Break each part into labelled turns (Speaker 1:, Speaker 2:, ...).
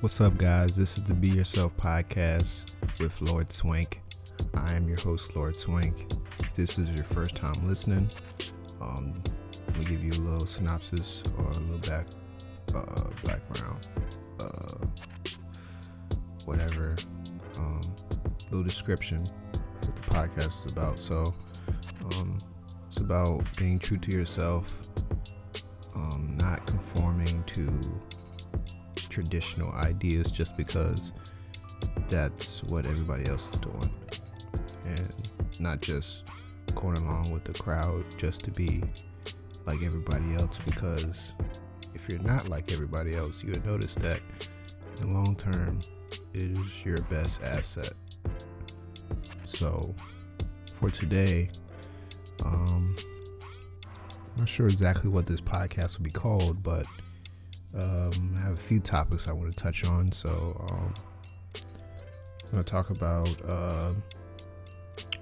Speaker 1: What's up, guys? This is the Be Yourself podcast with Lord Swank. I am your host, Lord Swank. If this is your first time listening, um, let me give you a little synopsis or a little back uh, background, uh, whatever, um, little description what the podcast is about. So, um, it's about being true to yourself, um, not conforming to traditional ideas just because that's what everybody else is doing, and not just going along with the crowd just to be like everybody else. Because if you're not like everybody else, you would notice that in the long term, it is your best asset. So, for today, um, I'm not sure exactly what this podcast will be called, but um, I have a few topics I want to touch on. So, um, I'm going to talk about uh,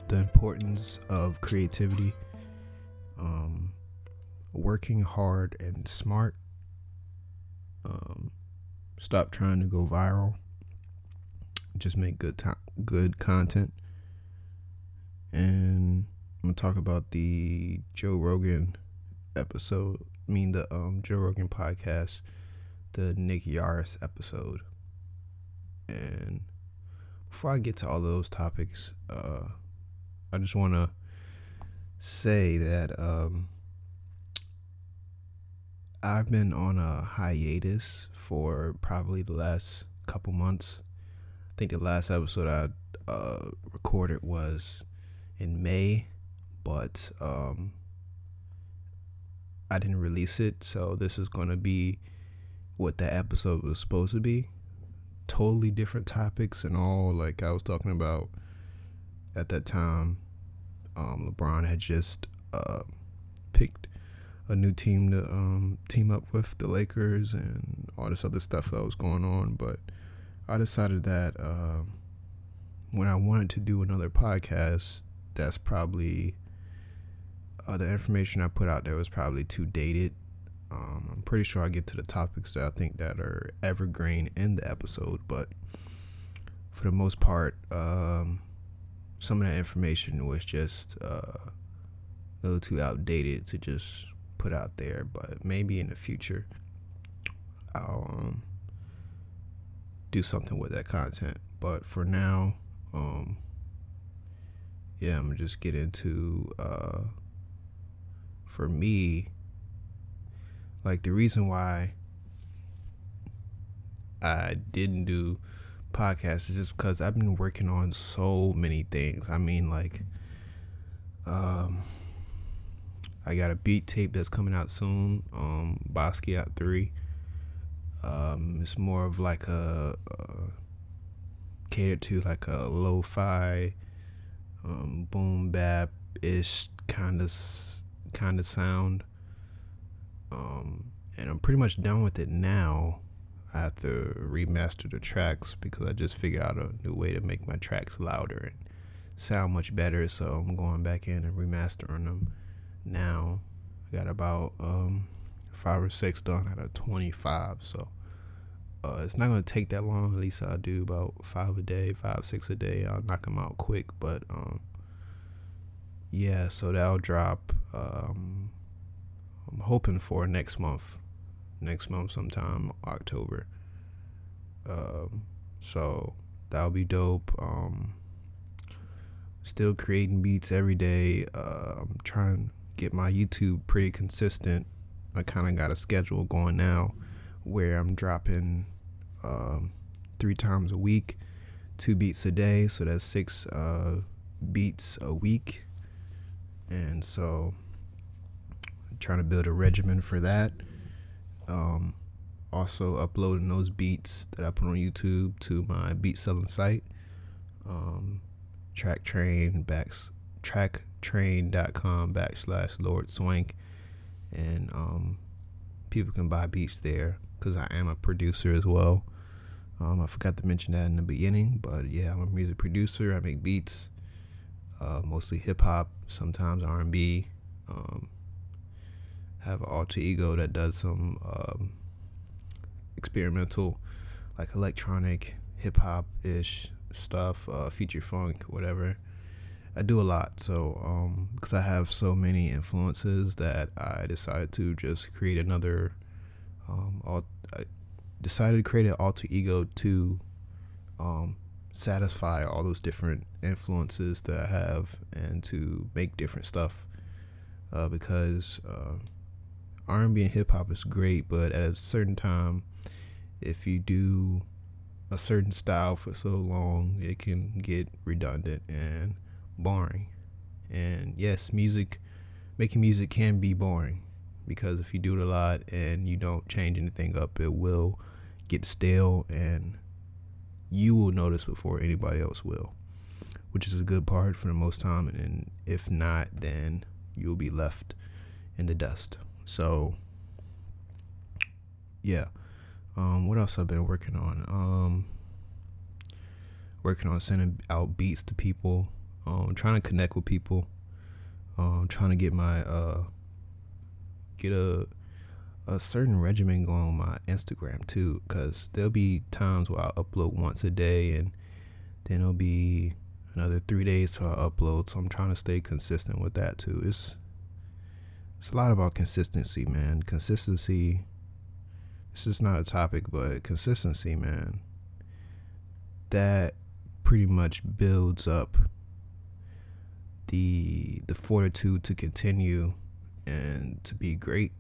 Speaker 1: the importance of creativity, um, working hard and smart, um, stop trying to go viral, just make good time, good content, and I'm gonna talk about the Joe Rogan episode. I mean the um, Joe Rogan podcast, the Nick Yarris episode. And before I get to all those topics, uh, I just want to say that um, I've been on a hiatus for probably the last couple months. I think the last episode I uh, recorded was in May, but um, I didn't release it. So this is going to be what that episode was supposed to be. Totally different topics and all. Like I was talking about at that time, um, LeBron had just uh, picked a new team to um, team up with the Lakers and all this other stuff that was going on. But I decided that uh, when I wanted to do another podcast, that's probably uh, the information I put out there was probably too dated. Um, I'm pretty sure I get to the topics that I think that are evergreen in the episode, but for the most part, um, some of that information was just uh, a little too outdated to just put out there. But maybe in the future, I'll um, do something with that content. But for now, um, yeah, I'm just get into uh, for me, like the reason why I didn't do podcasts is just because I've been working on so many things. I mean, like, um, I got a beat tape that's coming out soon. Um, Basquiat three. Um, it's more of like a, a catered to like a lo-fi, um, boom bap ish kind of kind of sound. Um, and I'm pretty much done with it now. I have to remaster the tracks because I just figured out a new way to make my tracks louder and sound much better. So I'm going back in and remastering them now. I got about um, five or six done out of 25. So uh, it's not going to take that long. At least I'll do about five a day, five, six a day. I'll knock them out quick. But um, yeah, so that'll drop. Um, I'm hoping for next month, next month sometime October. Um, so that'll be dope. Um, still creating beats every day. Uh, I'm trying to get my YouTube pretty consistent. I kind of got a schedule going now where I'm dropping um, three times a week, two beats a day. So that's six uh, beats a week and so trying to build a regimen for that. Um, also uploading those beats that I put on YouTube to my beat selling site. Um, Traktrain backs traktrain.com backslash Lord Swank, and um, people can buy beats there because I am a producer as well. Um, I forgot to mention that in the beginning, but yeah, I'm a music producer. I make beats uh, mostly hip hop, sometimes R and B. Um, have an alter ego that does some um, experimental, like electronic hip hop ish stuff, uh, future funk, whatever. I do a lot, so um, because I have so many influences that I decided to just create another. Um, I decided to create an alter ego to um, satisfy all those different influences that I have and to make different stuff. Uh, because uh, R&B and hip hop is great, but at a certain time, if you do a certain style for so long, it can get redundant and boring. And yes, music, making music can be boring because if you do it a lot and you don't change anything up, it will get stale and you will notice before anybody else will, which is a good part for the most time. And if not, then you'll be left in the dust. So, yeah. Um, what else I've been working on? Um, working on sending out beats to people. Um, trying to connect with people. Um, trying to get my uh, get a a certain regimen going on my Instagram too, because there'll be times where I'll upload once a day, and then it'll be another three days till I upload. So I'm trying to stay consistent with that too. It's it's a lot about consistency, man. Consistency. This is not a topic, but consistency, man. That pretty much builds up the the fortitude to continue and to be great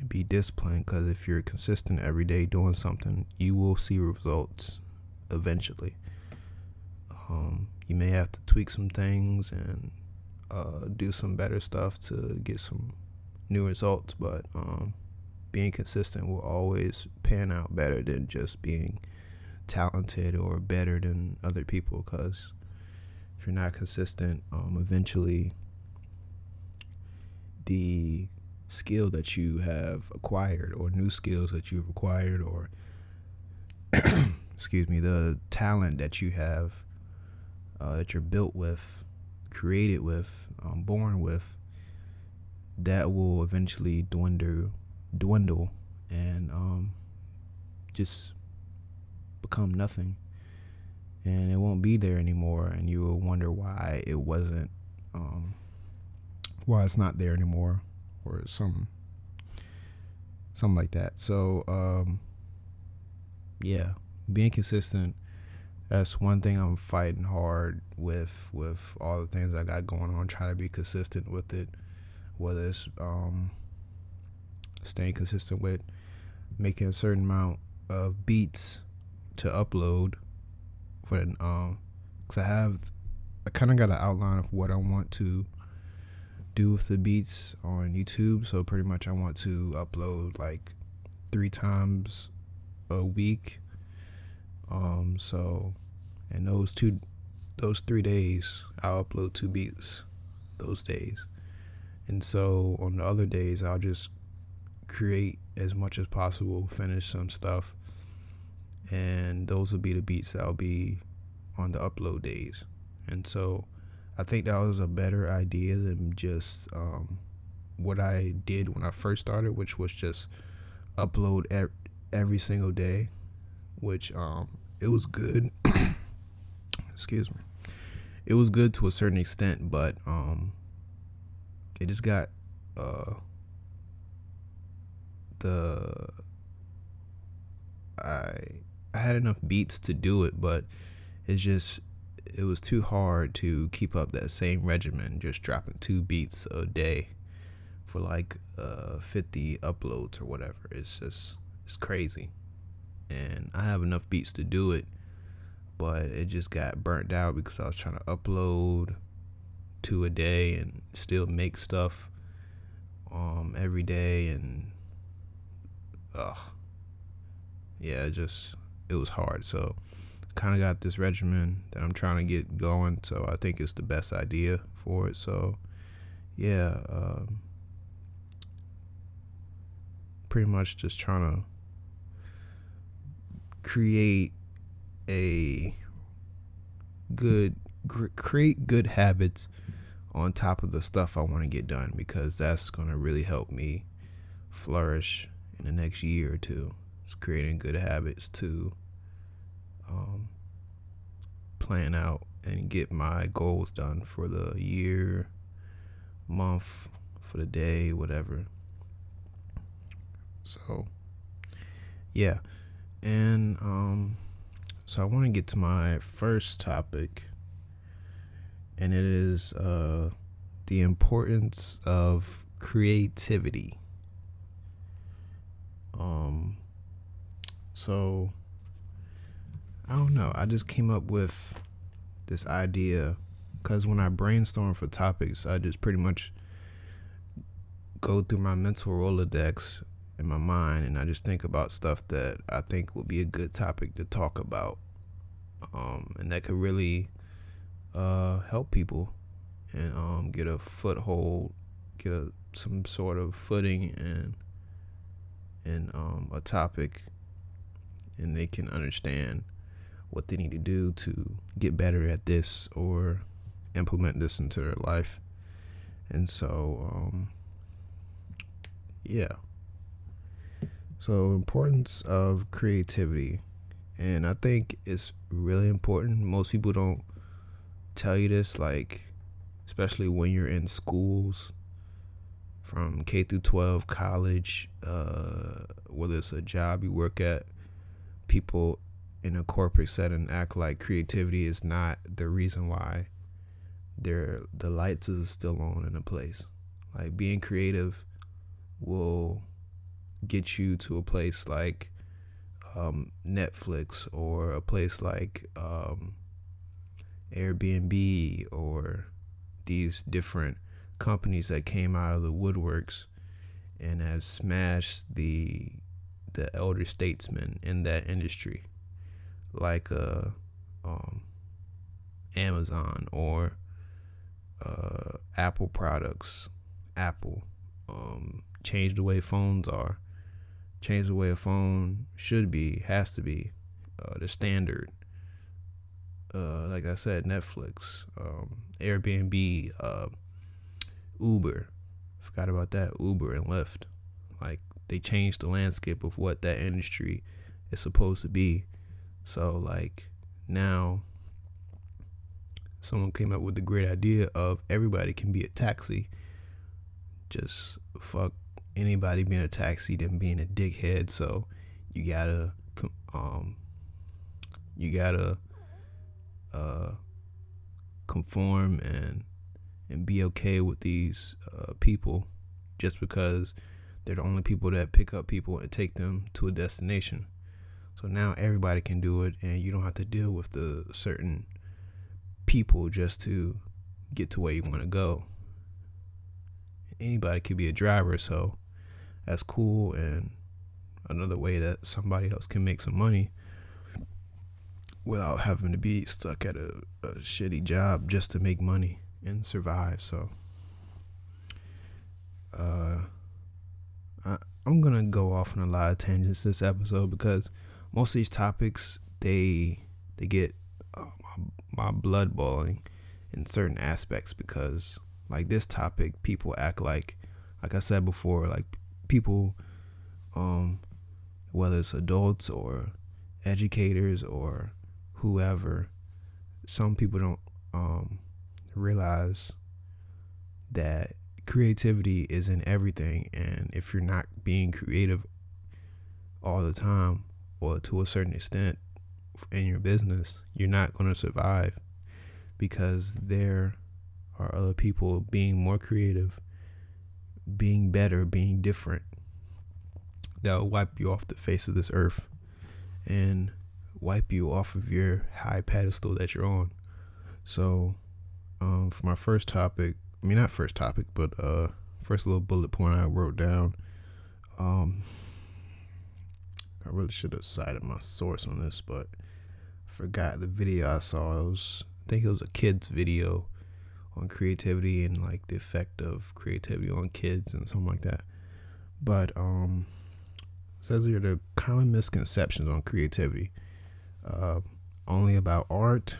Speaker 1: and be disciplined because if you're consistent every day doing something you will see results eventually um, you may have to tweak some things and uh, do some better stuff to get some new results but um, being consistent will always pan out better than just being talented or better than other people because if you're not consistent um, eventually the skill that you have acquired or new skills that you've acquired or excuse me the talent that you have uh, that you're built with created with um, born with that will eventually dwindle dwindle and um, just become nothing and it won't be there anymore and you will wonder why it wasn't um, why it's not there anymore or some something like that. So um, yeah, being consistent. That's one thing I'm fighting hard with with all the things I got going on. Trying to be consistent with it, whether it's um, staying consistent with making a certain amount of beats to upload for um, cause I have I kind of got an outline of what I want to do with the beats on YouTube. So pretty much I want to upload like three times a week. Um so and those two those three days I'll upload two beats those days. And so on the other days I'll just create as much as possible, finish some stuff. And those will be the beats that'll be on the upload days. And so I think that was a better idea than just um, what I did when I first started, which was just upload every single day, which um, it was good. Excuse me. It was good to a certain extent, but um, it just got uh, the I I had enough beats to do it, but it's just it was too hard to keep up that same regimen, just dropping two beats a day for like uh, 50 uploads or whatever. It's just, it's crazy. And I have enough beats to do it, but it just got burnt out because I was trying to upload two a day and still make stuff um, every day. And, ugh. Yeah, it just, it was hard. So, kind of got this regimen that I'm trying to get going. So I think it's the best idea for it. So yeah, um, pretty much just trying to create a good create good habits on top of the stuff I want to get done because that's going to really help me flourish in the next year or two. it's creating good habits to um, plan out and get my goals done for the year, month, for the day, whatever. So, yeah. And um, so I want to get to my first topic, and it is uh, the importance of creativity. Um, so I don't know. I just came up with this idea because when I brainstorm for topics, I just pretty much go through my mental Rolodex in my mind and I just think about stuff that I think would be a good topic to talk about. Um, and that could really uh, help people and um, get a foothold, get a, some sort of footing and in um, a topic, and they can understand what they need to do to get better at this or implement this into their life. And so, um, yeah. So, importance of creativity. And I think it's really important. Most people don't tell you this, like, especially when you're in schools from K through 12, college, uh, whether it's a job you work at, people in a corporate setting act like creativity is not the reason why there the lights is still on in a place. Like being creative will get you to a place like um, Netflix or a place like um, Airbnb or these different companies that came out of the woodworks and have smashed the the elder statesmen in that industry like uh, um, Amazon or uh, Apple products. Apple um, changed the way phones are, changed the way a phone should be, has to be, uh, the standard. Uh, like I said, Netflix, um, Airbnb, uh, Uber. Forgot about that. Uber and Lyft. Like they changed the landscape of what that industry is supposed to be so like now someone came up with the great idea of everybody can be a taxi. Just fuck anybody being a taxi than being a dickhead. So you gotta um you gotta uh conform and and be okay with these uh, people just because they're the only people that pick up people and take them to a destination. So now everybody can do it, and you don't have to deal with the certain people just to get to where you want to go. Anybody could be a driver, so that's cool. And another way that somebody else can make some money without having to be stuck at a, a shitty job just to make money and survive. So, uh, I, I'm gonna go off on a lot of tangents this episode because most of these topics they they get uh, my, my blood boiling in certain aspects because like this topic people act like like I said before like people um whether it's adults or educators or whoever some people don't um realize that creativity is in everything. And if you're not being creative all the time or to a certain extent in your business, you're not going to survive because there are other people being more creative, being better, being different that will wipe you off the face of this earth and wipe you off of your high pedestal that you're on. So, um, for my first topic, I mean, not first topic, but uh, first little bullet point I wrote down. Um, I really should have cited my source on this, but I forgot the video I saw. It was I think it was a kids video on creativity and like the effect of creativity on kids and something like that. But um says here the common misconceptions on creativity. Uh, only about art.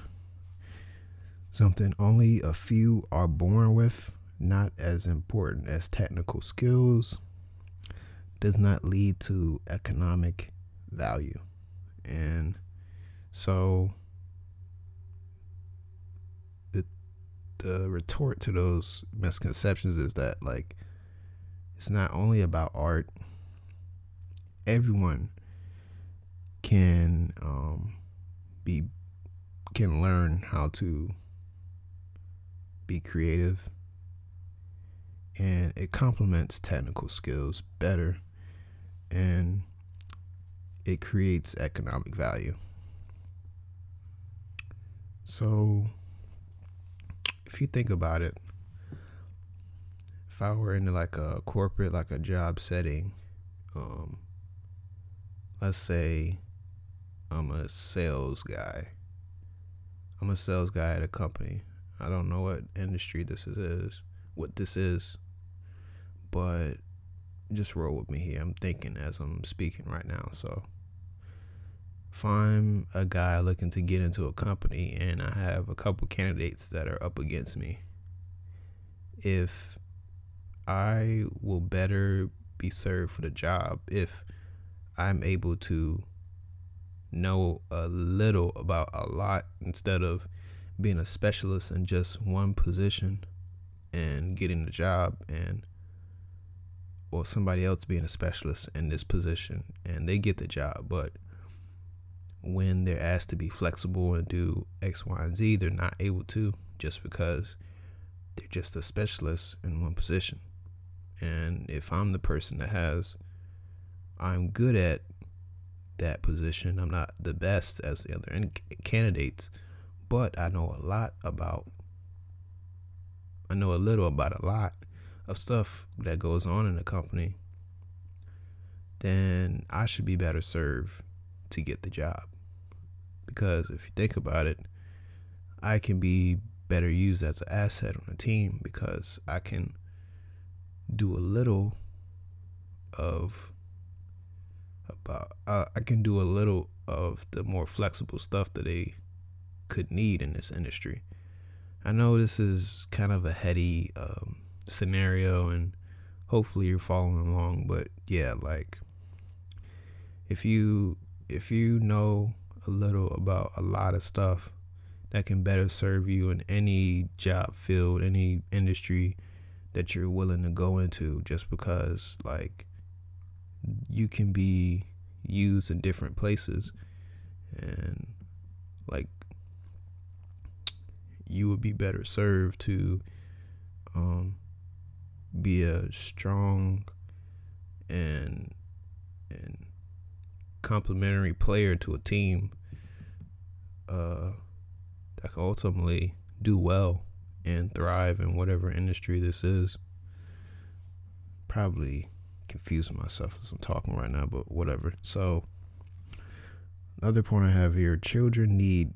Speaker 1: Something only a few are born with, not as important as technical skills. Does not lead to economic value. And so the retort to those misconceptions is that like it's not only about art. Everyone can um, be can learn how to be creative and it complements technical skills better and it creates economic value. So, if you think about it, if I were in like a corporate, like a job setting, um, let's say I'm a sales guy. I'm a sales guy at a company. I don't know what industry this is, what this is, but just roll with me here. I'm thinking as I'm speaking right now. So, if I'm a guy looking to get into a company and I have a couple candidates that are up against me, if I will better be served for the job if I'm able to know a little about a lot instead of being a specialist in just one position and getting the job and or somebody else being a specialist in this position and they get the job but when they're asked to be flexible and do x y and z they're not able to just because they're just a specialist in one position and if I'm the person that has, I'm good at that position, I'm not the best as the other candidates, but I know a lot about, I know a little about a lot of stuff that goes on in the company, then I should be better served to get the job. Because if you think about it, I can be better used as an asset on a team because I can do a little of about uh, I can do a little of the more flexible stuff that they could need in this industry. I know this is kind of a heady um, scenario, and hopefully you're following along. But yeah, like if you if you know a little about a lot of stuff that can better serve you in any job field, any industry that you're willing to go into just because like you can be used in different places. And like you would be better served to um, be a strong and and complementary player to a team uh, that can ultimately do well and thrive in whatever industry this is. Probably confusing myself as I'm talking right now, but whatever. So, another point I have here children need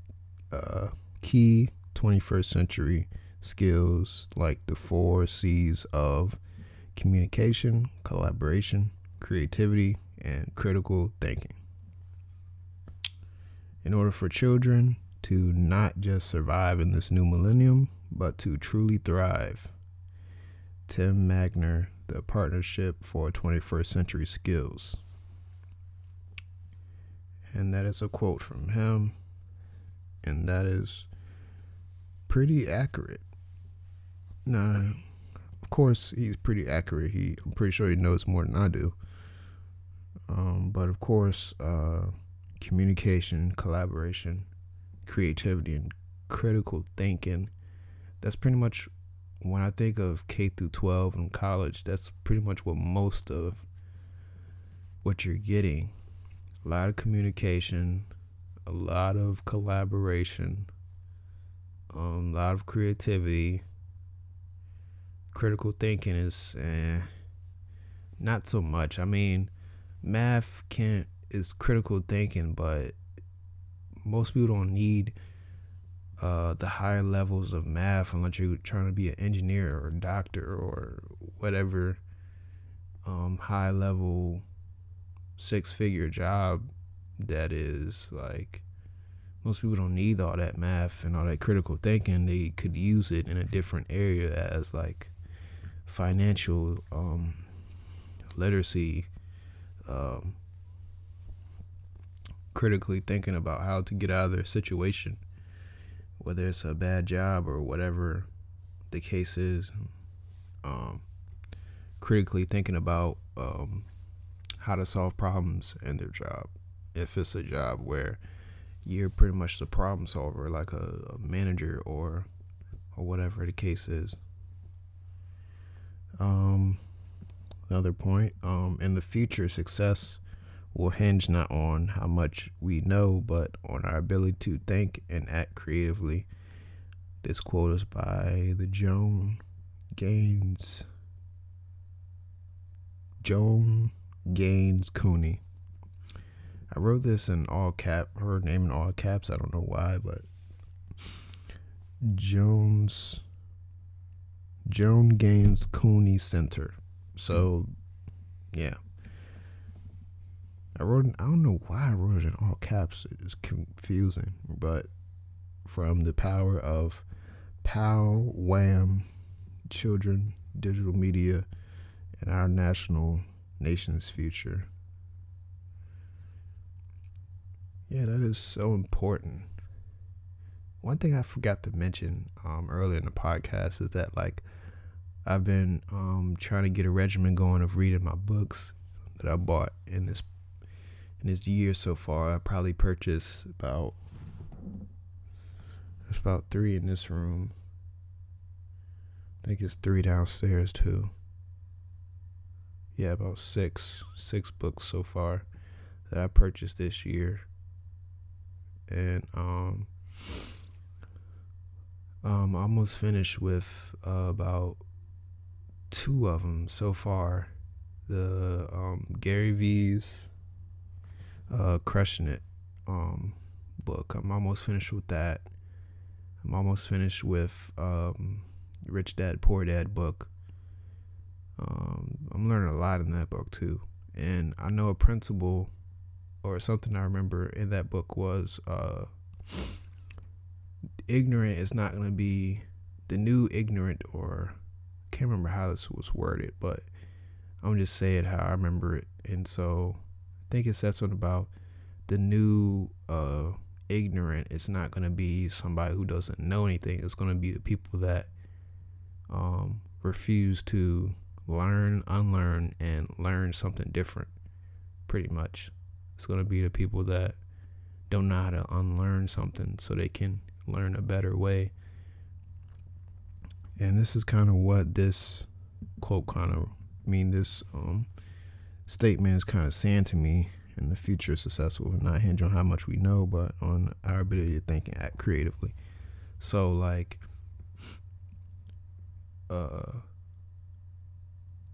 Speaker 1: uh, key 21st century skills like the four C's of communication, collaboration, creativity, and critical thinking. In order for children to not just survive in this new millennium, but to truly thrive. Tim Magner, the Partnership for 21st Century Skills. And that is a quote from him, and that is pretty accurate. Now, of course, he's pretty accurate. He, I'm pretty sure he knows more than I do. Um, but of course, uh, communication, collaboration, creativity, and critical thinking that's pretty much when I think of K through 12 and college, that's pretty much what most of what you're getting. A lot of communication, a lot of collaboration, um, a lot of creativity. Critical thinking is eh, not so much. I mean, math can is critical thinking, but most people don't need uh, the higher levels of math unless you're trying to be an engineer or a doctor or whatever um, high level six figure job that is like most people don't need all that math and all that critical thinking. They could use it in a different area as like financial um, literacy um, critically thinking about how to get out of their situation, whether it's a bad job or whatever the case is. Um, critically thinking about um, how to solve problems in their job. If it's a job where you're pretty much the problem solver, like a, a manager or or whatever the case is. Um, another point. Um, in the future, success will hinge not on how much we know, but on our ability to think and act creatively. This quote is by the Joan Gaines. Joan Gaines Cooney. I wrote this in all cap, her name in all caps. I don't know why, but Jones, Joan Gaines Cooney Center. So, yeah. I wrote, I don't know why I wrote it in all caps. It's confusing, but from the power of POW, WHAM, children, digital media, and our national nation's future. Yeah, that is so important. One thing I forgot to mention um, earlier in the podcast is that like I've been um, trying to get a regimen going of reading my books that I bought in this in this year so far. I probably purchased about there's about three in this room. I think it's three downstairs too. Yeah, about six six books so far that I purchased this year, and um, um, almost finished with uh, about two of them so far. The um, Gary V's uh, "Crushing It" um, book. I'm almost finished with that. I'm almost finished with um, Rich Dad Poor Dad book. Um, I'm learning a lot in that book too, and I know a principle or something I remember in that book was uh, ignorant is not going to be the new ignorant, or can't remember how this was worded, but I'm just saying how I remember it, and so think it says something about the new uh, ignorant. It's not going to be somebody who doesn't know anything. It's going to be the people that um, refuse to learn, unlearn, and learn something different. Pretty much, it's going to be the people that don't know how to unlearn something so they can learn a better way. And this is kind of what this quote kind of I mean this um, statement is kind of saying to me in the future successful not hinge on how much we know but on our ability to think and act creatively. So like uh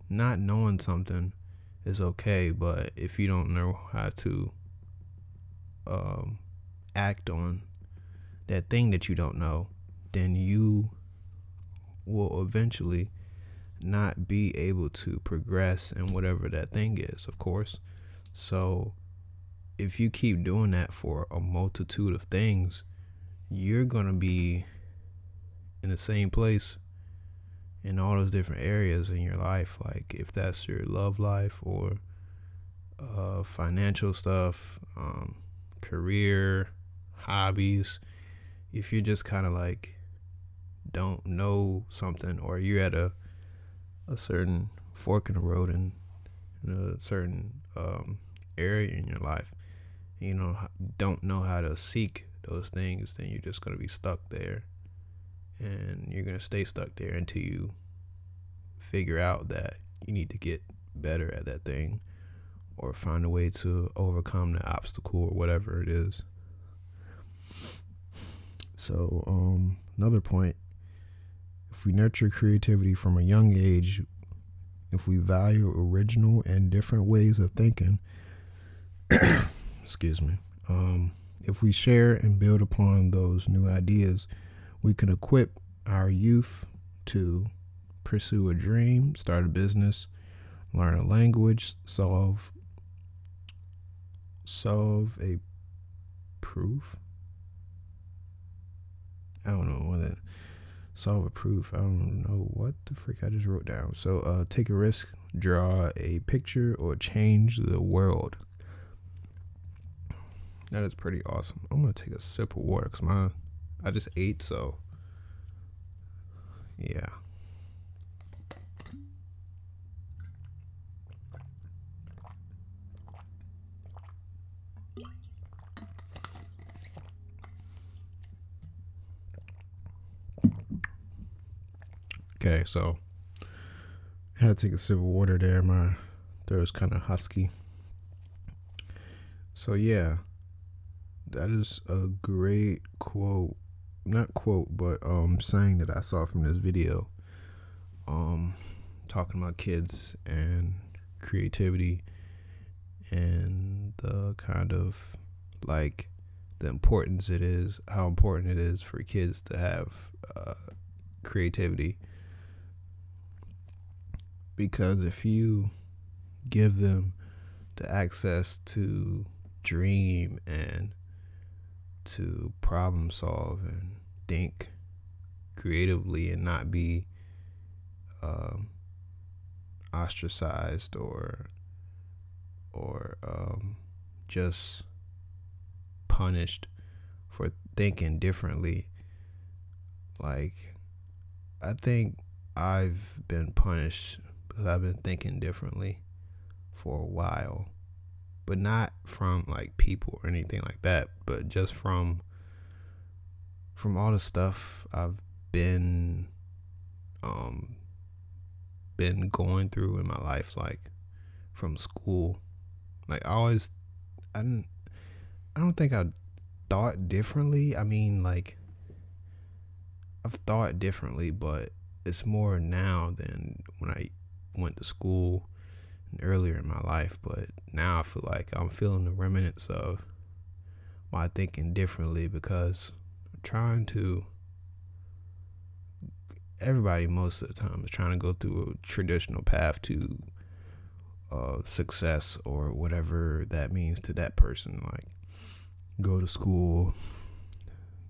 Speaker 1: not knowing something is okay, but if you don't know how to um, act on that thing that you don't know, then you will eventually not be able to progress in whatever that thing is, of course. So if you keep doing that for a multitude of things, you're going to be in the same place in all those different areas in your life. Like if that's your love life or uh, financial stuff, um, career, hobbies. If you just kind of like don't know something or you're at a a certain fork in the road and a certain um, area in your life, you know, don't know how to seek those things, then you're just gonna be stuck there and you're going to stay stuck there until you figure out that you need to get better at that thing or find a way to overcome the obstacle or whatever it is. So, um, another point if we nurture creativity from a young age, if we value original and different ways of thinking, excuse me, um, if we share and build upon those new ideas, we can equip our youth to pursue a dream, start a business, learn a language, solve solve a proof. I don't know what that solve a proof. I don't know what the freak I just wrote down. So uh, take a risk, draw a picture, or change the world. That is pretty awesome. I'm gonna take a sip of water because my I just ate so yeah. Okay, so I had to take a sip of water there. My throat was kind of husky. So yeah, that is a great quote. Not quote, but um saying that I saw from this video. Um talking about kids and creativity and the kind of like the importance it is, how important it is for kids to have uh, creativity because if you give them the access to dream and to problem solve and think creatively and not be um, ostracized or or um, just punished for thinking differently. Like, I think I've been punished because I've been thinking differently for a while, but not from like people or anything like that, but just from from all the stuff I've been um been going through in my life like from school. Like I always I didn't I don't think I thought differently. I mean like I've thought differently, but it's more now than when I went to school earlier in my life, but now I feel like I'm feeling the remnants of my thinking differently because I'm trying to. Everybody, most of the time, is trying to go through a traditional path to uh, success or whatever that means to that person. Like, go to school,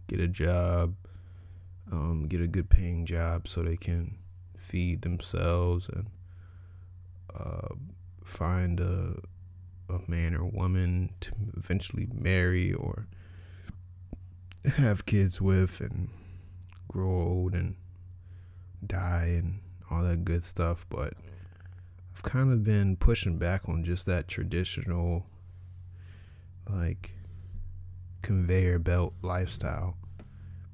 Speaker 1: get a job, um, get a good paying job so they can feed themselves and uh, find a a man or woman to eventually marry or have kids with and grow old and die and all that good stuff. But I've kind of been pushing back on just that traditional like conveyor belt lifestyle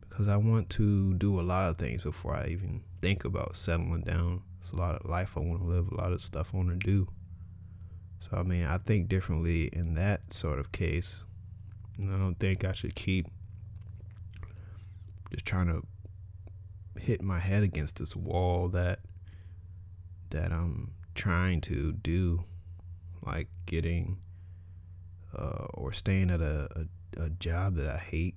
Speaker 1: because I want to do a lot of things before I even think about settling down it's a lot of life I want to live, a lot of stuff I want to do. So I mean, I think differently in that sort of case. And I don't think I should keep just trying to hit my head against this wall that that I'm trying to do, like getting uh, or staying at a, a, a job that I hate.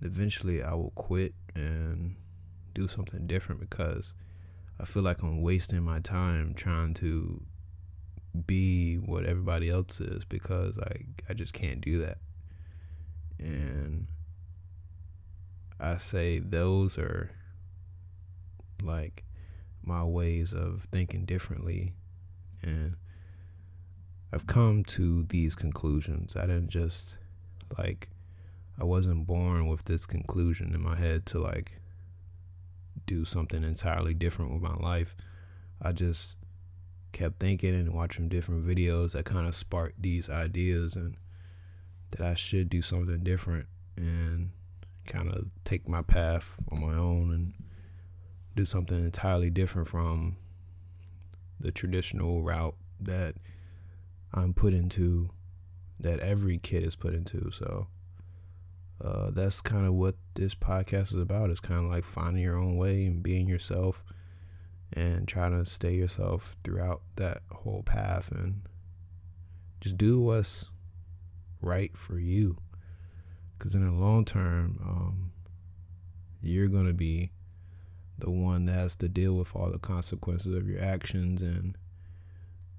Speaker 1: Eventually, I will quit and do something different because I feel like I'm wasting my time trying to be what everybody else is because I I just can't do that. And I say those are like my ways of thinking differently and I've come to these conclusions. I didn't just like I wasn't born with this conclusion in my head to like do something entirely different with my life. I just kept thinking and watching different videos that kind of sparked these ideas and that I should do something different and kind of take my path on my own and do something entirely different from the traditional route that I'm put into that every kid is put into. So uh, that's kind of what this podcast is about. It's kind of like finding your own way and being yourself and trying to stay yourself throughout that whole path and just do what's right for you. Because in the long term, um, you're going to be the one that has to deal with all the consequences of your actions and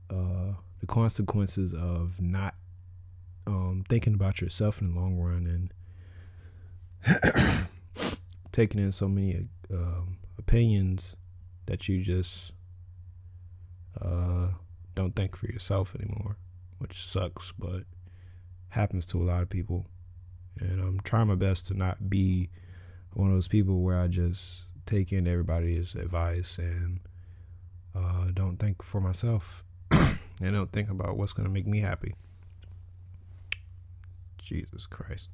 Speaker 1: uh, the consequences of not um, thinking about yourself in the long run and taking in so many um, opinions that you just uh, don't think for yourself anymore, which sucks. But happens to a lot of people. And I'm trying my best to not be one of those people where I just take in everybody's advice and uh, don't think for myself and don't think about what's going to make me happy. Jesus Christ.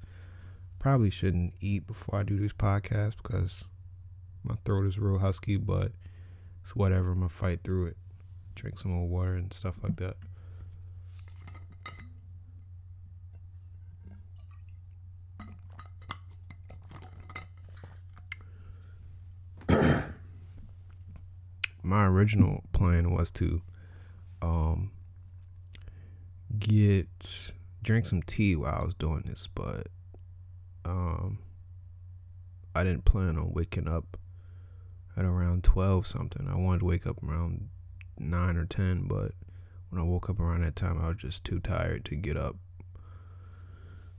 Speaker 1: Probably shouldn't eat before I do this podcast because my throat is real husky, but it's whatever. I'm going to fight through it. Drink some more water and stuff like that. my original plan was to um get drink some tea while I was doing this, but um I didn't plan on waking up at around 12 something. I wanted to wake up around 9 or 10, but when I woke up around that time, I was just too tired to get up.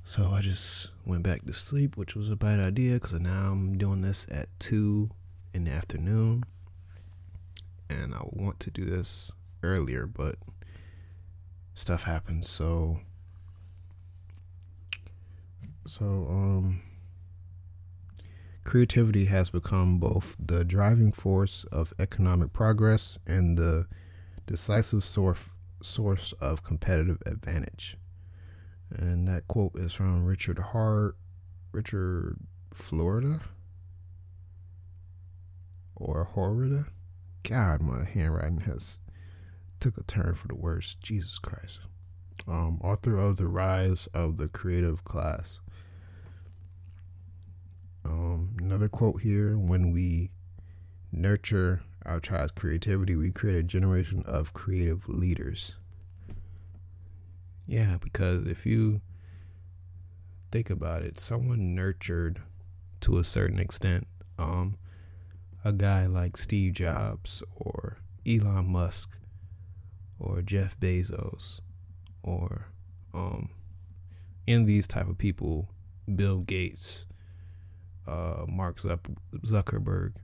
Speaker 1: So I just went back to sleep, which was a bad idea because now I'm doing this at 2 in the afternoon and I want to do this earlier, but stuff happens. So, so um, creativity has become both the driving force of economic progress and the decisive source source of competitive advantage. And that quote is from Richard Hart, Richard Florida, or Horrida. God, my handwriting has took a turn for the worse. Jesus Christ. Um, author of The Rise of the Creative Class. Um, another quote here when we nurture our child's creativity, we create a generation of creative leaders. Yeah, because if you think about it, someone nurtured to a certain extent um, a guy like Steve Jobs or Elon Musk or Jeff Bezos or um of these type of people, Bill Gates, uh, Mark Zuckerberg,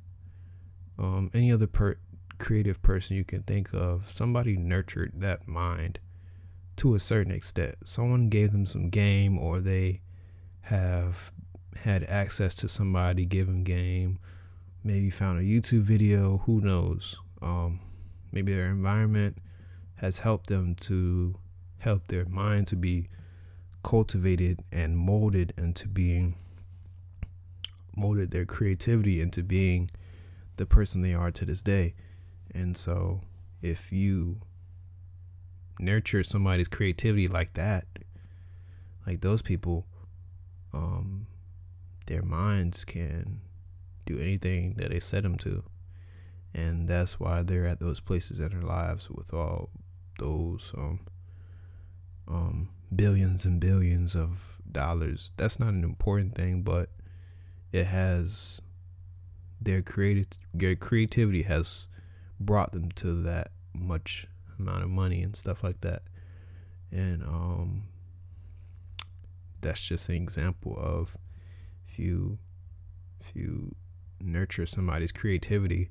Speaker 1: um, any other per- creative person you can think of, somebody nurtured that mind to a certain extent. Someone gave them some game, or they have had access to somebody, give them game, maybe found a YouTube video, who knows? Um, maybe their environment has helped them to help their mind to be cultivated and molded into being molded their creativity into being the person they are to this day. And so if you nurture somebody's creativity like that, like those people, um, their minds can do anything that they set them to. And that's why they're at those places in their lives with all those um, um, billions and billions of dollars. That's not an important thing, but it has their creative their creativity has brought them to that much amount of money and stuff like that. And um, that's just an example of if you if you nurture somebody's creativity,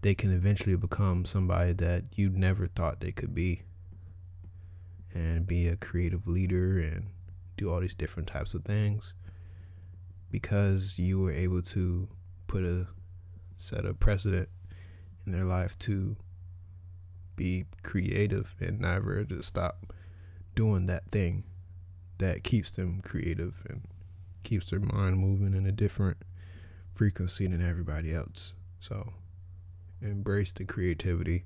Speaker 1: they can eventually become somebody that you never thought they could be and be a creative leader and do all these different types of things because you were able to put a set a precedent in their life to be creative and never to stop doing that thing that keeps them creative and keeps their mind moving in a different frequency than everybody else. So embrace the creativity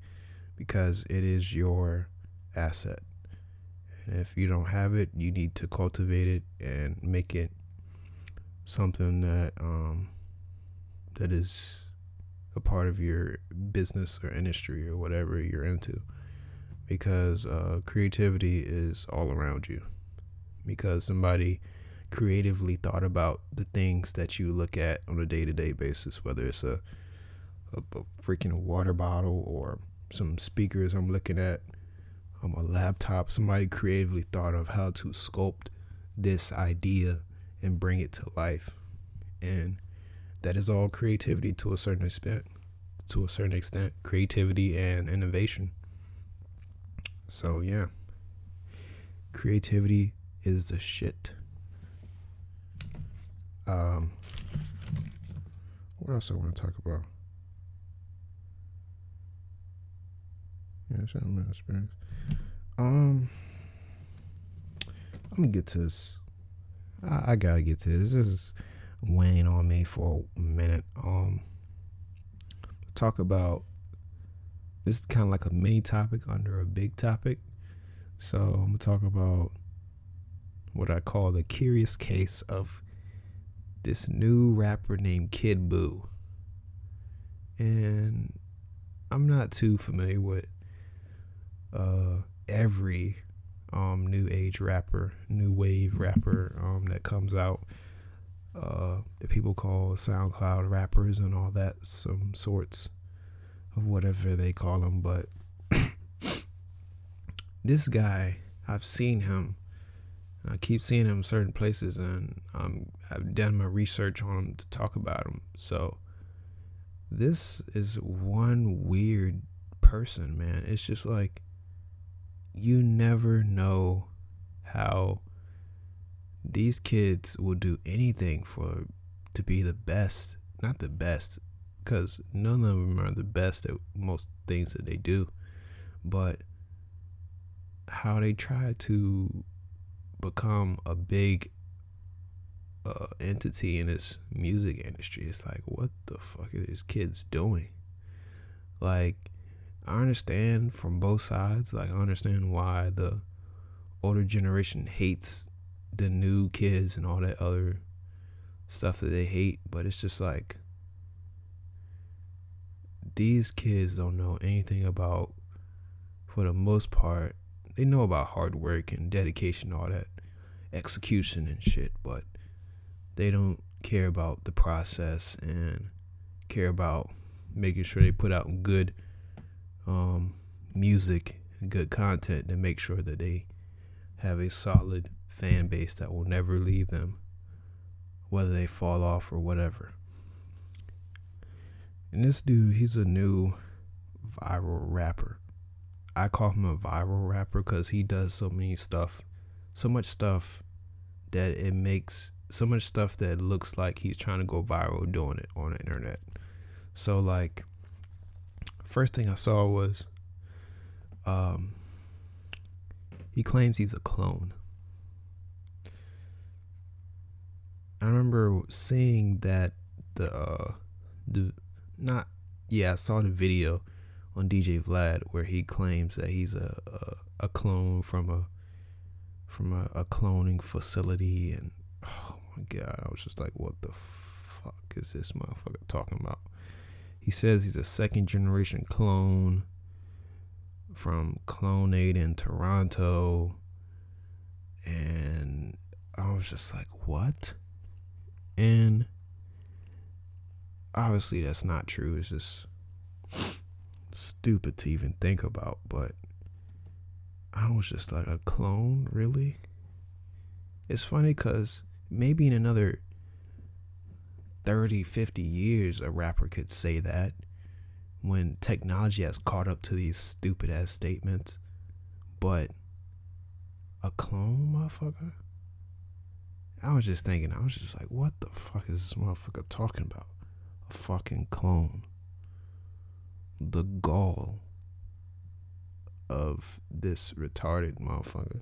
Speaker 1: because it is your asset. And if you don't have it, you need to cultivate it and make it something that um, that is a part of your business or industry or whatever you're into. Because uh, creativity is all around you. Because somebody creatively thought about the things that you look at on a day to day basis, whether it's a, a, a, freaking water bottle or some speakers I'm looking at, on um, a laptop. Somebody creatively thought of how to sculpt this idea and bring it to life. And that is all creativity to a certain extent. To a certain extent, creativity and innovation. So, yeah, creativity is the shit. Um, what else I want to talk about? Yeah, something experience. Um, I'm gonna get to this. I, I, gotta get to this. This is weighing on me for a minute. Um, talk about this is kind of like a mini topic under a big topic. So I'm gonna talk about what I call the curious case of this new rapper named Kid Buu. And I'm not too familiar with uh, every um, new age rapper, new wave rapper um, that comes out. Uh, that people call SoundCloud rappers and all that, some sorts of whatever they call them. But this guy, I've seen him. I keep seeing him certain places, and um, I've done my research on him to talk about him. So this is one weird person, man. It's just like you never know how these kids will do anything for to be the best, not the best, because none of them are the best at most things that they do, but how they try to become a big uh, entity in this music industry. It's like, what the fuck are these kids doing? Like, I understand from both sides. Like, I understand why the older generation hates the new kids and all that other stuff that they hate, but it's just like these kids don't know anything about, for the most part, they know about hard work and dedication, all that execution and shit, but they don't care about the process and care about making sure they put out good um, music and good content to make sure that they have a solid fan base that will never leave them, whether they fall off or whatever. And this dude, he's a new viral rapper. I call him a viral rapper because he does so many stuff, so much stuff that it makes so much stuff that looks like he's trying to go viral doing it on the internet. So like first thing I saw was um he claims he's a clone. I remember seeing that the uh the not yeah, I saw the video on DJ Vlad where he claims that he's a a, a clone from a from a, a, cloning facility and oh my god, I was just like, what the fuck is this motherfucker talking about? He says he's a second generation clone from Clonaid in Toronto. And I was just like, what? And obviously that's not true. It's just stupid to even think about, but I was just like a clone, really? It's funny cuz maybe in another 30, 50 years a rapper could say that when technology has caught up to these stupid ass statements. But a clone motherfucker? I was just thinking, I was just like, what the fuck is this motherfucker talking about? A fucking clone. The gall of this retarded motherfucker.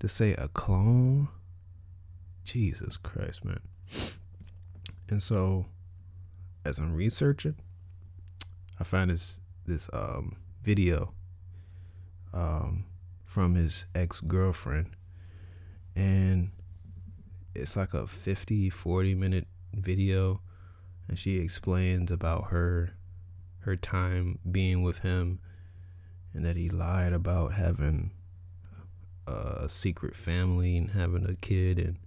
Speaker 1: To say a clone? Jesus Christ, man. And so, as I'm researching, I find this this um, video um, from his ex girlfriend, and it's like a 50, 40 minute video, and she explains about her her time being with him, and that he lied about having a secret family and having a kid, and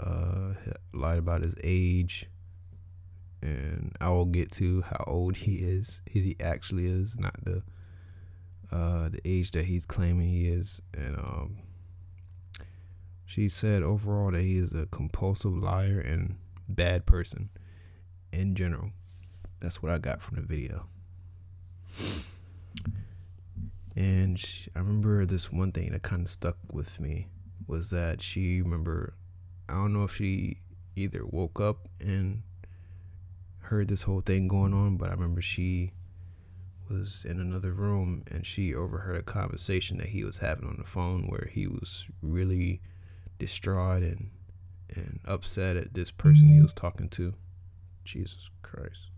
Speaker 1: uh, lied about his age and I will get to how old he is. He actually is, not the uh, the age that he's claiming he is. And um, she said overall that he is a compulsive liar and bad person in general. That's what I got from the video. And she, I remember this one thing that kind of stuck with me was that she remember I don't know if she either woke up and heard this whole thing going on, but I remember she was in another room and she overheard a conversation that he was having on the phone where he was really distraught and and upset at this person he was talking to. Jesus Christ.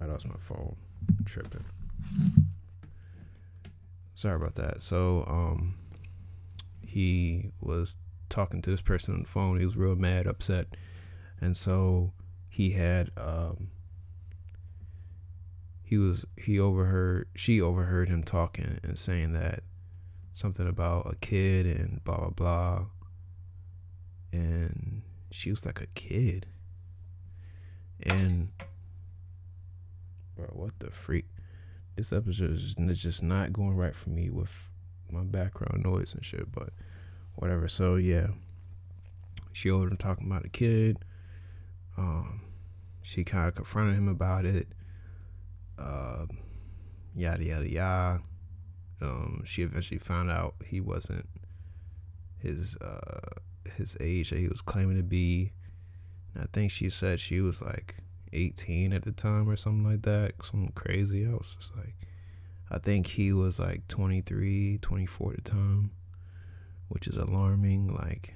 Speaker 1: I lost my phone. I'm tripping. Sorry about that. So, um, he was talking to this person on the phone. He was real mad, upset, and so he had um, he was he overheard she overheard him talking and saying that something about a kid and blah blah blah, and she was like a kid, and bro, what the freak? This episode is just not going right for me with my background noise and shit, but whatever. So yeah, she over him talking about a kid. Um, she kind of confronted him about it. Uh, yada yada yada. Um, she eventually found out he wasn't his uh, his age that he was claiming to be. And I think she said she was like 18 at the time or something like that. Something crazy. I was just like, I think he was like 23, 24 at the time which is alarming. Like,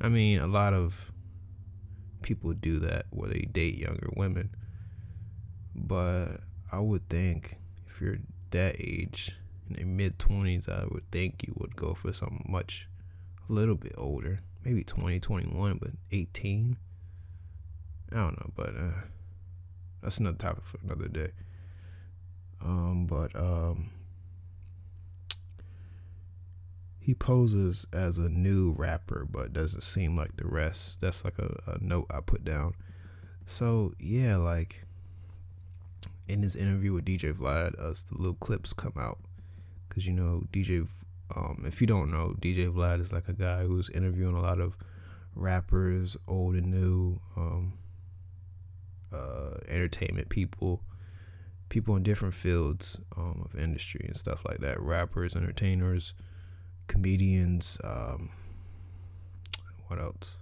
Speaker 1: I mean, a lot of people do that where they date younger women, but I would think if you're that age in the mid 20s, I would think you would go for something much a little bit older, maybe 20, 21, but 18. I don't know, but uh, that's another topic for another day. Um, but um, he poses as a new rapper, but doesn't seem like the rest. That's like a, a note I put down. So yeah, like in his interview with DJ Vlad, us the little clips come out because you know DJ. Um, if you don't know, DJ Vlad is like a guy who's interviewing a lot of rappers, old and new, um, uh, entertainment people, people in different fields um, of industry and stuff like that. Rappers, entertainers, comedians, um, what else?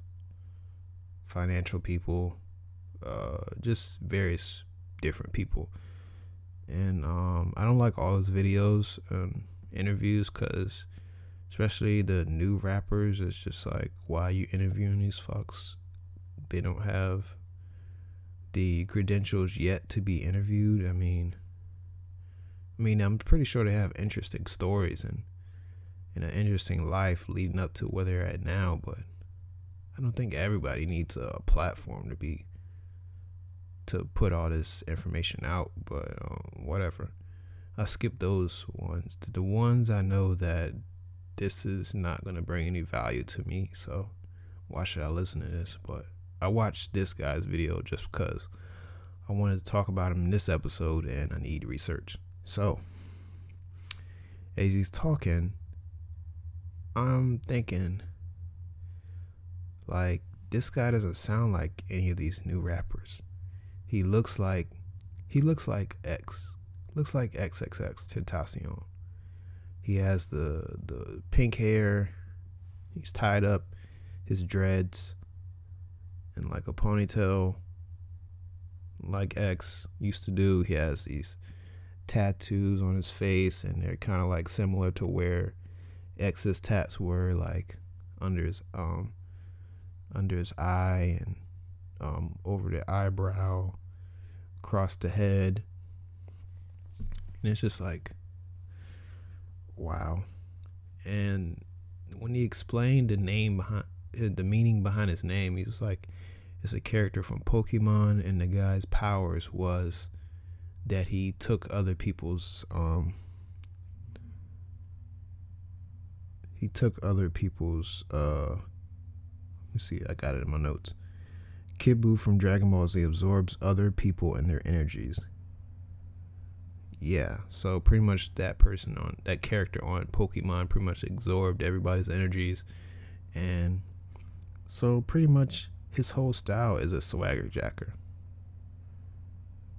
Speaker 1: Financial people, uh, just various different people. And um, I don't like all his videos and interviews because, especially the new rappers, it's just like, why are you interviewing these fucks? They don't have the credentials yet to be interviewed. I mean, I mean, I'm pretty sure they have interesting stories and in an interesting life leading up to where they're at now, but I don't think everybody needs a platform to be to put all this information out, but um, whatever. I skip those ones. The ones I know that this is not going to bring any value to me, so why should I listen to this? But I watched this guy's video just because I wanted to talk about him in this episode and I need research. So, as he's talking, I'm thinking, like, this guy doesn't sound like any of these new rappers. He looks like, he looks like X, looks like XXXTentacion. He has the the pink hair. He's tied up, his dreads, and like a ponytail, like X used to do. He has these tattoos on his face, and they're kind of like similar to where X's tats were like under his um under his eye and um over the eyebrow, across the head. And it's just like wow. And when he explained the name behind the meaning behind his name, he was like it's a character from Pokemon and the guy's powers was that he took other people's um he took other people's uh let me see, I got it in my notes. Kid from Dragon Ball Z absorbs other people and their energies. Yeah, so pretty much that person on that character on Pokemon pretty much absorbed everybody's energies and so pretty much his whole style is a swagger jacker.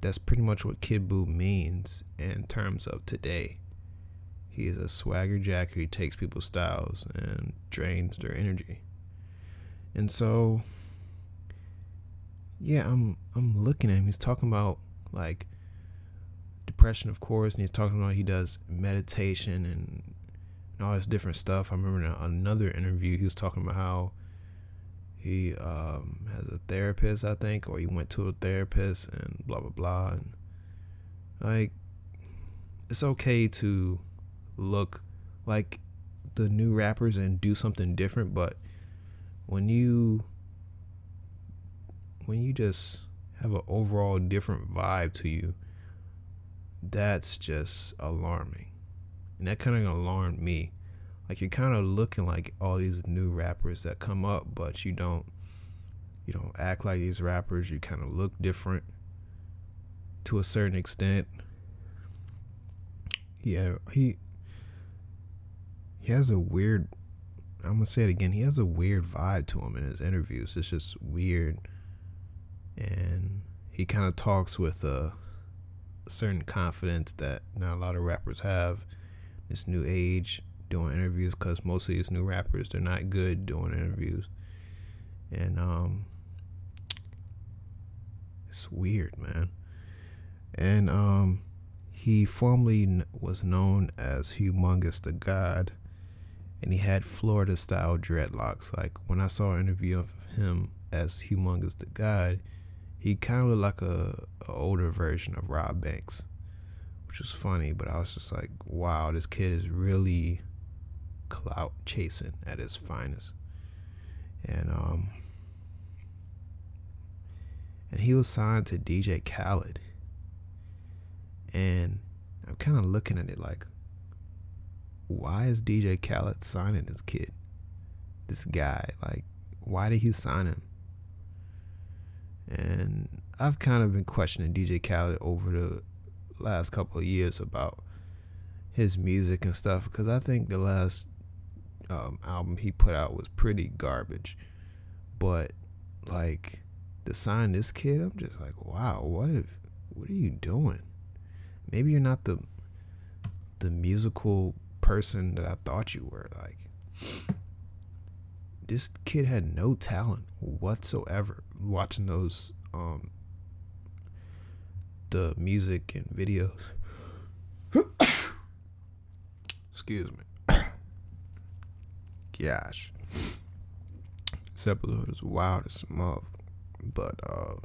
Speaker 1: that's pretty much what Kid means in terms of today. He is a swagger jacker. He takes people's styles and drains their energy. And so, yeah, I'm I'm looking at him. He's talking about like depression, of course, and he's talking about he does meditation and, and all this different stuff. I remember in another interview he was talking about how he um, has a therapist, I think, or he went to a therapist and blah blah blah. And like, it's okay to look like the new rappers and do something different, but when you when you just have an overall different vibe to you, that's just alarming. And that kind of alarmed me like you're kind of looking like all these new rappers that come up, but you don't you don't act like these rappers. You kind of look different to a certain extent. Yeah, he he has a weird. I'm gonna say it again. He has a weird vibe to him in his interviews. It's just weird, and he kind of talks with a, certain confidence that not a lot of rappers have. This new age doing interviews because most of these new rappers they're not good doing interviews, and um, it's weird, man. And um, he formerly was known as Humongous the God, and he had Florida style dreadlocks. Like when I saw an interview of him as Humongous the God, he kind of looked like a, a older version of Robb Banks, which was funny. But I was just like, wow, this kid is really clout chasing at his finest. And um and he was signed to DJ Khaled. And I'm kind of looking at it like why is DJ Khaled signing this kid? This guy, like why did he sign him? And I've kind of been questioning DJ Khaled over the last couple of years about his music and stuff because I think the last um, album he put out was pretty garbage. But like to sign this kid, I'm just like, wow, what if what are you doing? Maybe you're not the the musical person that I thought you were. Like this kid had no talent whatsoever. Watching those um the music and videos. Excuse me gosh. This episode is wild as a But, uh,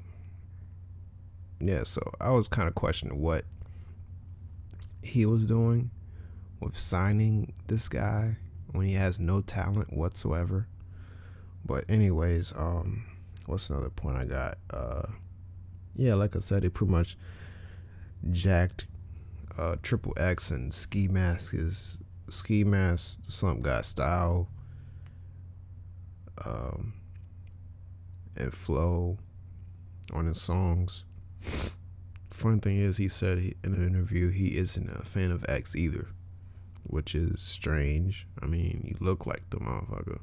Speaker 1: yeah, so I was kind of questioning what he was doing with signing this guy when he has no talent whatsoever. But anyways, um, what's another point I got? Uh, yeah, like I said, he pretty much jacked uh, Triple X and Ski Mask is Ski Mask Slump God style um, and flow on his songs. Funny thing is, he said he, in an interview he isn't a fan of X either, which is strange. I mean, you look like the motherfucker,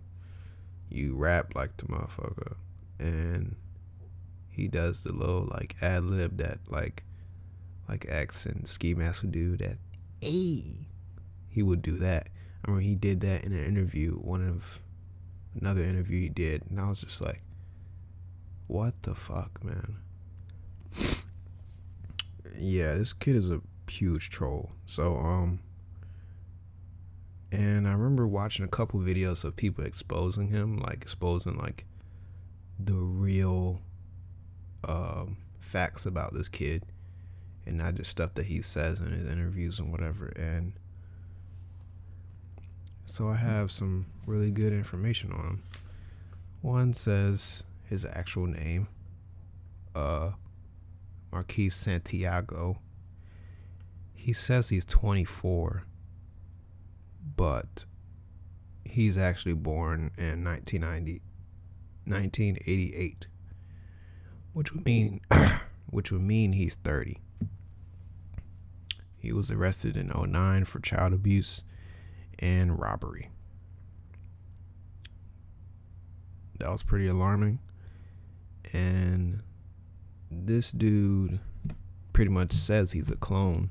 Speaker 1: you rap like the motherfucker, and he does the little like ad lib that like like X and Ski Mask would do that. A, he would do that. I mean, he did that in an interview. One of another interview he did, and I was just like, what the fuck, man? yeah, this kid is a huge troll. So, um, and I remember watching a couple videos of people exposing him, like exposing like the real um, facts about this kid, and not just stuff that he says in his interviews and whatever. And so I have some really good information on him. One says his actual name, uh, Marquis Santiago. He says he's 24, but he's actually born in 1990, 1988, which would mean, which would mean he's 30. He was arrested in 09 for child abuse and robbery. That was pretty alarming. And this dude pretty much says he's a clone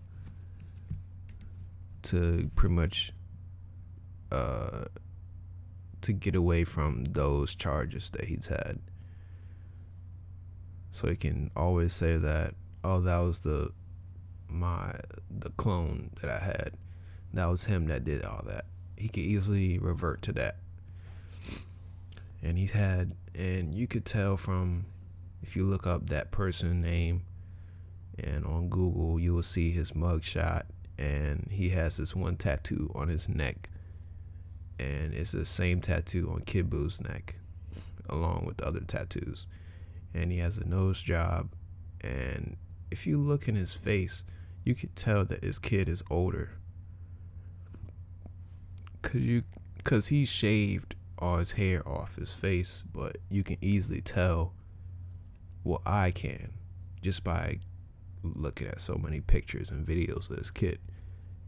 Speaker 1: to pretty much uh to get away from those charges that he's had. So he can always say that, oh, that was the my the clone that I had. That was him that did all that. He could easily revert to that. And he's had and you could tell from if you look up that person name and on Google you will see his mugshot and he has this one tattoo on his neck and it's the same tattoo on Kid Buu's neck, along with the other tattoos. And he has a nose job, and if you look in his face, you can tell that his kid is older. Cause you, cause he shaved all his hair off his face, but you can easily tell. Well, I can, just by looking at so many pictures and videos of this kid.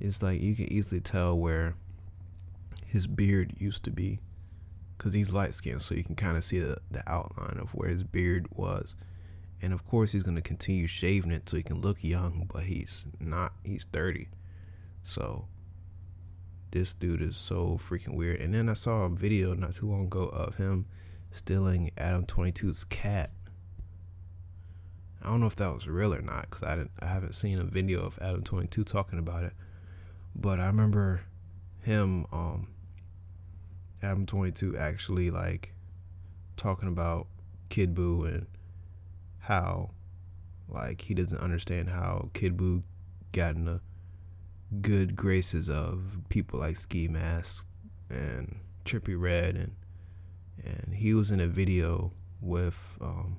Speaker 1: It's like you can easily tell where his beard used to be because he's light skinned, so you can kind of see the, the outline of where his beard was. And of course, he's going to continue shaving it so he can look young, but he's not, he's 30. So, this dude is so freaking weird. And then I saw a video not too long ago of him stealing Adam 22's cat. I don't know if that was real or not because I didn't. I haven't seen a video of Adam 22 talking about it, but I remember him um, Adam 22 actually like talking about Kid Buu and how like he doesn't understand how Kid Buu got in the good graces of people like Ski Mask and Trippie Redd and and he was in a video with um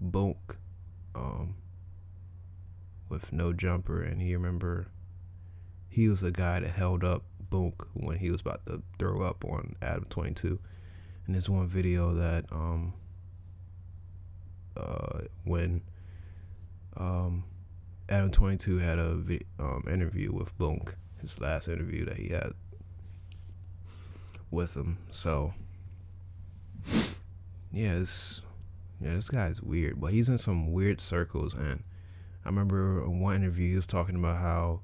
Speaker 1: Bunk um with no jumper and he remember he was the guy that held up Bunk when he was about to throw up on Adam 22. And there's one video that um uh when um Adam 22 had a vi- um, interview with Bunk, his last interview that he had with him. So yeah, this yeah, this guy's weird, but he's in some weird circles and I remember in one interview he was talking about how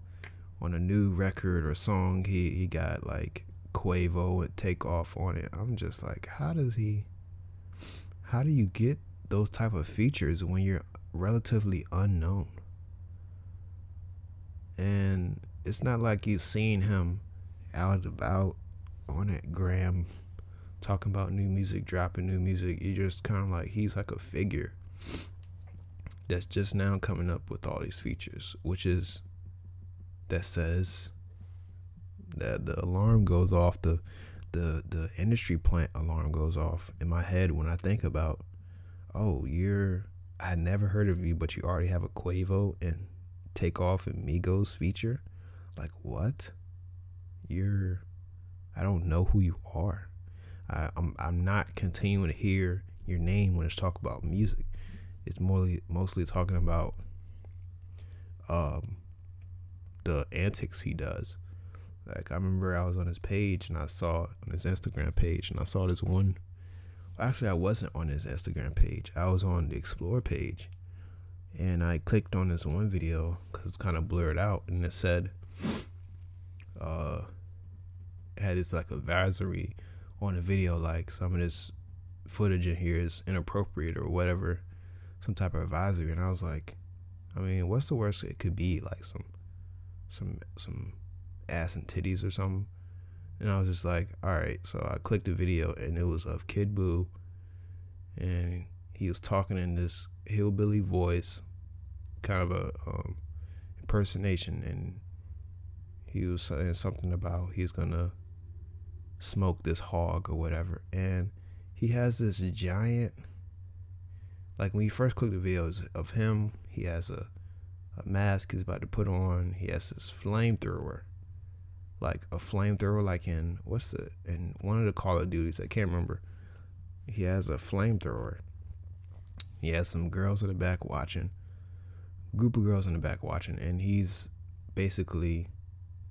Speaker 1: on a new record or song he, he got like Quavo and Takeoff on it. I'm just like, how does he how do you get those type of features when you're relatively unknown? And it's not like you've seen him out and about on it gram talking about new music, dropping new music. You just kind of like he's like a figure that's just now coming up with all these features, which is that says that the alarm goes off the the the industry plant alarm goes off in my head when I think about oh you're I never heard of you but you already have a Quavo and Takeoff and Migos feature. Like what? You're I don't know who you are. I, I'm I'm not continuing to hear your name when it's talk about music. It's mostly mostly talking about um the antics he does. Like I remember I was on his page and I saw on his Instagram page and I saw this one. Actually, I wasn't on his Instagram page. I was on the Explore page, and I clicked on this one video because it's kind of blurred out, and it said, uh, had this like advisory on the video, like some of this footage in here is inappropriate or whatever, some type of advisory, and I was like, I mean, what's the worst it could be? Like some some some ass and titties or something. And I was just like, all right. So I clicked the video and it was of Kid Buu, and he was talking in this hillbilly voice, kind of a um, impersonation, and he was saying something about he's gonna smoke this hog or whatever, and he has this giant. Like when you first click the videos of him, he has a a mask he's about to put on. He has this flamethrower, like a flamethrower, like in what's the in one of the Call of Duties. I can't remember. He has a flamethrower. He has some girls in the back watching, group of girls in the back watching, and he's basically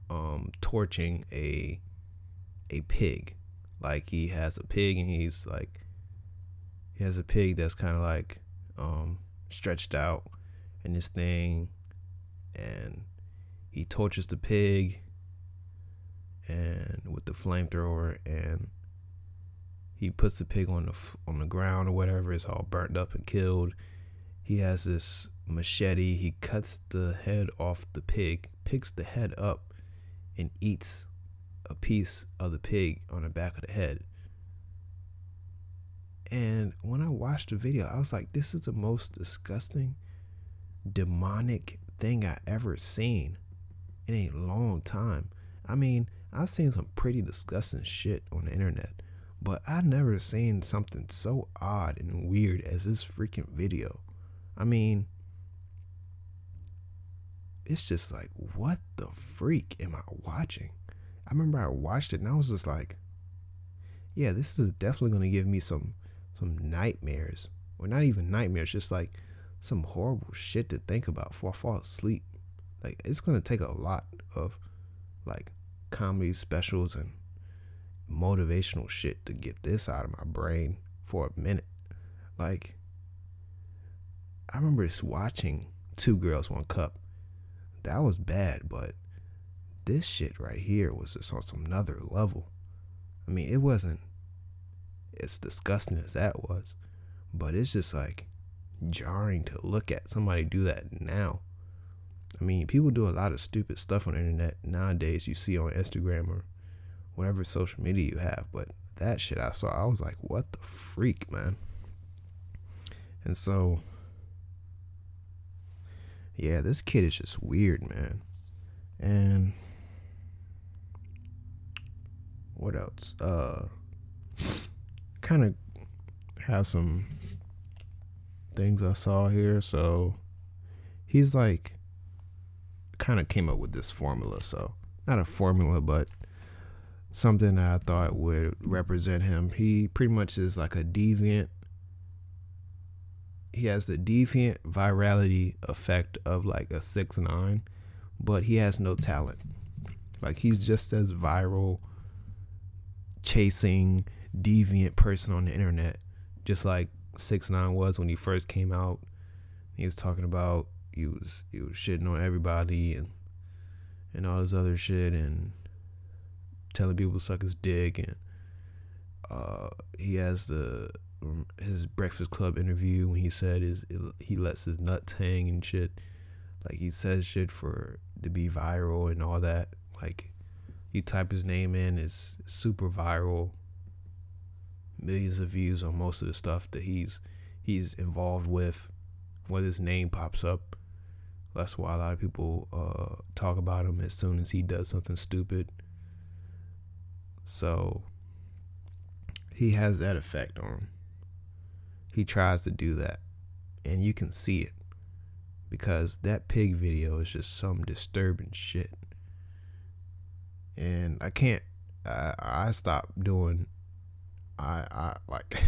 Speaker 1: um, torching a a pig. Like he has a pig, and he's like he has a pig that's kind of like um, stretched out and this thing, and he tortures the pig, and with the flamethrower, and he puts the pig on the on the ground or whatever. It's all burnt up and killed. He has this machete. He cuts the head off the pig, picks the head up, and eats a piece of the pig on the back of the head. And when I watched the video, I was like, this is the most disgusting, demonic thing I ever seen in a long time. I mean, I've seen some pretty disgusting shit on the internet, but I've never seen something so odd and weird as this freaking video. I mean, it's just like, what the freak am I watching? I remember I watched it and I was just like, yeah, this is definitely to give me some some nightmares, or not even nightmares, just like some horrible shit to think about before I fall asleep. Like it's to take a lot of like comedy specials and motivational shit to get this out of my brain for a minute. Like I remember just watching Two Girls One Cup. That was bad, but this shit right here was just on some another level. I mean, it wasn't as disgusting as that was, but it's just like jarring to look at somebody do that now. I mean, people do a lot of stupid stuff on the internet nowadays. You see on Instagram or whatever social media you have, but that shit I saw, I was like, what the freak, man? And so, yeah, this kid is just weird, man. And what else? Uh, kind of have some things I saw here. So he's like, kind of came up with this formula. So not a formula, but something that I thought would represent him. He pretty much is like a deviant. He has the deviant virality effect of like a six nine, but he has no talent. Like he's just as viral, chasing deviant person on the internet, just like six nine was when he first came out. He was talking about he was he was shitting on everybody and and all this other shit and telling people to suck his dick and uh, he has the his Breakfast Club interview when he said is he lets his nuts hang and shit. Like he says shit for to be viral and all that. Like you type his name in, it's super viral millions of views on most of the stuff that he's he's involved with. When his name pops up, that's why a lot of people uh, talk about him as soon as he does something stupid. So he has that effect on him. He tries to do that, and you can see it because that pig video is just some disturbing shit. And I can't. I I stopped doing I I like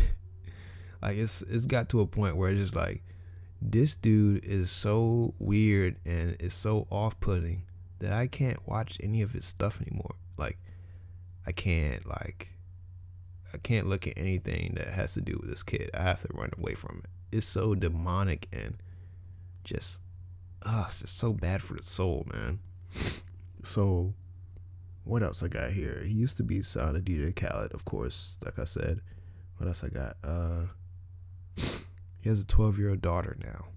Speaker 1: like it's it's got to a point where it's just like this dude is so weird and is so off-putting that I can't watch any of his stuff anymore. Like I can't like I can't look at anything that has to do with this kid. I have to run away from it. It's so demonic and just ah, it's just so bad for the soul, man. So what else I got here? He used to be signed to DJ Khaled, of course. Like I said, what else I got? Uh, he has a 12 year old daughter now.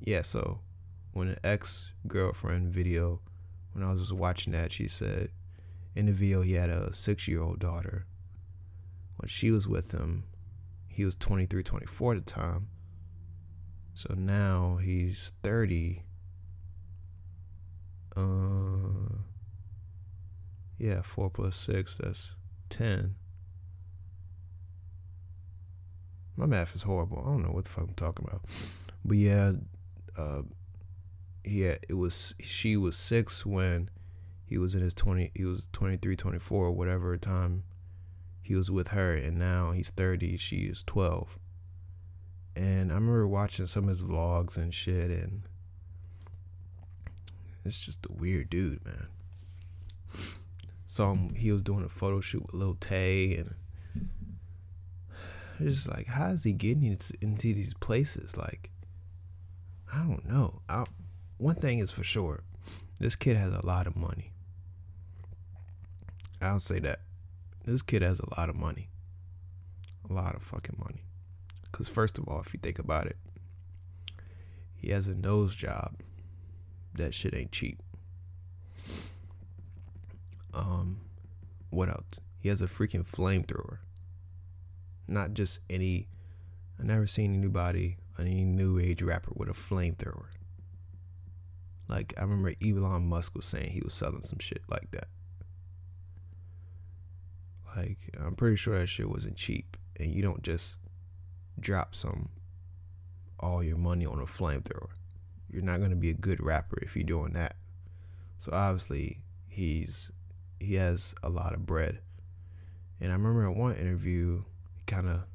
Speaker 1: Yeah, so when an ex girlfriend video, when I was just watching that, she said in the video he had a six year old daughter. When she was with him, he was 23, 24 at the time. So now he's 30 uh, yeah, four plus six, that's ten. My math is horrible. I don't know what the fuck I'm talking about. But yeah, uh, yeah, it was she was six when he was in his 20 he was 23 24 whatever time he was with her and now he's 30 she is 12 and i remember watching some of his vlogs and shit and it's just a weird dude, man. Saw him, he was doing a photo shoot with Lil Tay, and just like, how is he getting into, into these places? Like, I don't know. I, one thing is for sure, this kid has a lot of money. I'll say that. This kid has a lot of money. A lot of fucking money. Because, first of all, if you think about it, he has a nose job. That shit ain't cheap. Um, what else? He has a freaking flamethrower. Not just any. I never seen anybody, any new age rapper with a flamethrower. Like I remember Elon Musk was saying he was selling some shit like that. Like I'm pretty sure that shit wasn't cheap, and you don't just drop some all your money on a flamethrower. You're not gonna be a good rapper if you're doing that. So obviously he's he has a lot of bread. And I remember in one interview he kind of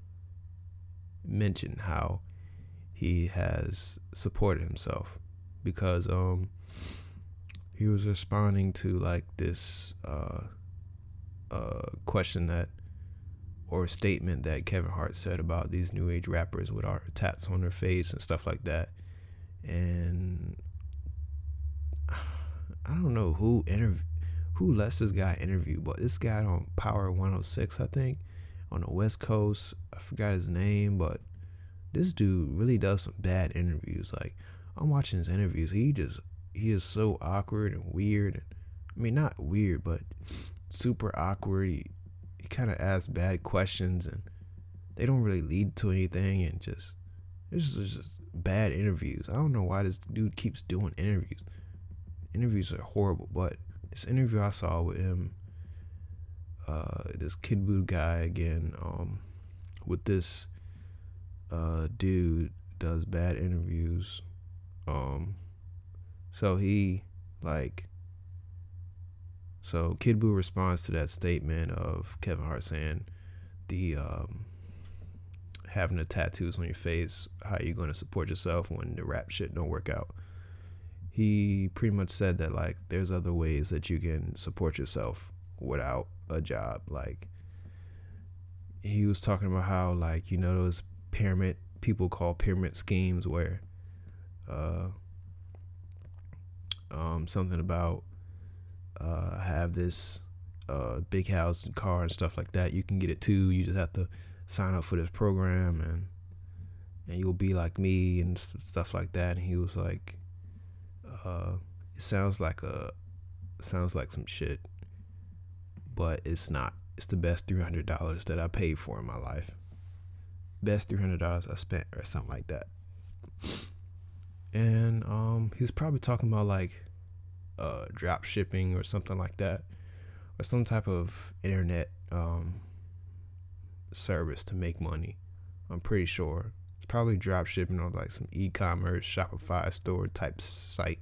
Speaker 1: mentioned how he has supported himself because um he was responding to like this uh uh question that or statement that Kevin Hart said about these new age rappers with our tats on their face and stuff like that. And I don't know who interv- who lets this guy interview, but this guy on Power 106, I think, on the West Coast. I forgot his name, but this dude really does some bad interviews. Like I'm watching his interviews, he just he is so awkward and weird. I mean, not weird, but super awkward. He, he kind of asks bad questions, and they don't really lead to anything, and just it's just bad interviews. I don't know why this dude keeps doing interviews. Interviews are horrible, but this interview I saw with him, uh, this Kid Buu guy again, um, with this uh, dude does bad interviews. Um, so he like, so Kid Buu responds to that statement of Kevin Hart saying the um, having the tattoos on your face, how you going to support yourself when the rap shit don't work out. He pretty much said that like there's other ways that you can support yourself without a job. Like he was talking about how like you know those pyramid people call pyramid schemes where uh um something about uh have this uh big house and car and stuff like that. You can get it too. You just have to sign up for this program and and you'll be like me and stuff like that and he was like uh, it sounds like a sounds like some shit, but it's not. It's the best three hundred dollars that I paid for in my life. Best three hundred dollars I spent, or something like that. And um, he was probably talking about like uh, drop shipping or something like that, or some type of internet um, service to make money. I'm pretty sure it's probably drop shipping or like some e-commerce Shopify store type site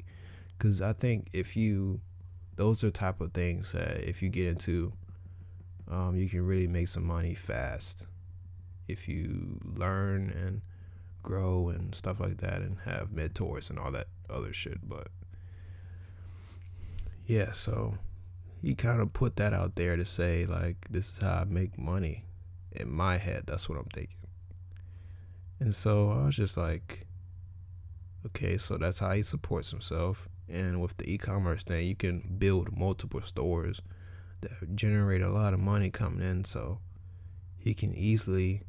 Speaker 1: because I think if you, those are type of things that if you get into, um, you can really make some money fast. If you learn and grow and stuff like that, and have mentors and all that other shit. But yeah, so he kind of put that out there to say like, this is how I make money. In my head, that's what I'm thinking. And so I was just like, okay, so that's how he supports himself. And with the e-commerce thing, you can build multiple stores that generate a lot of money coming in. So he can easily.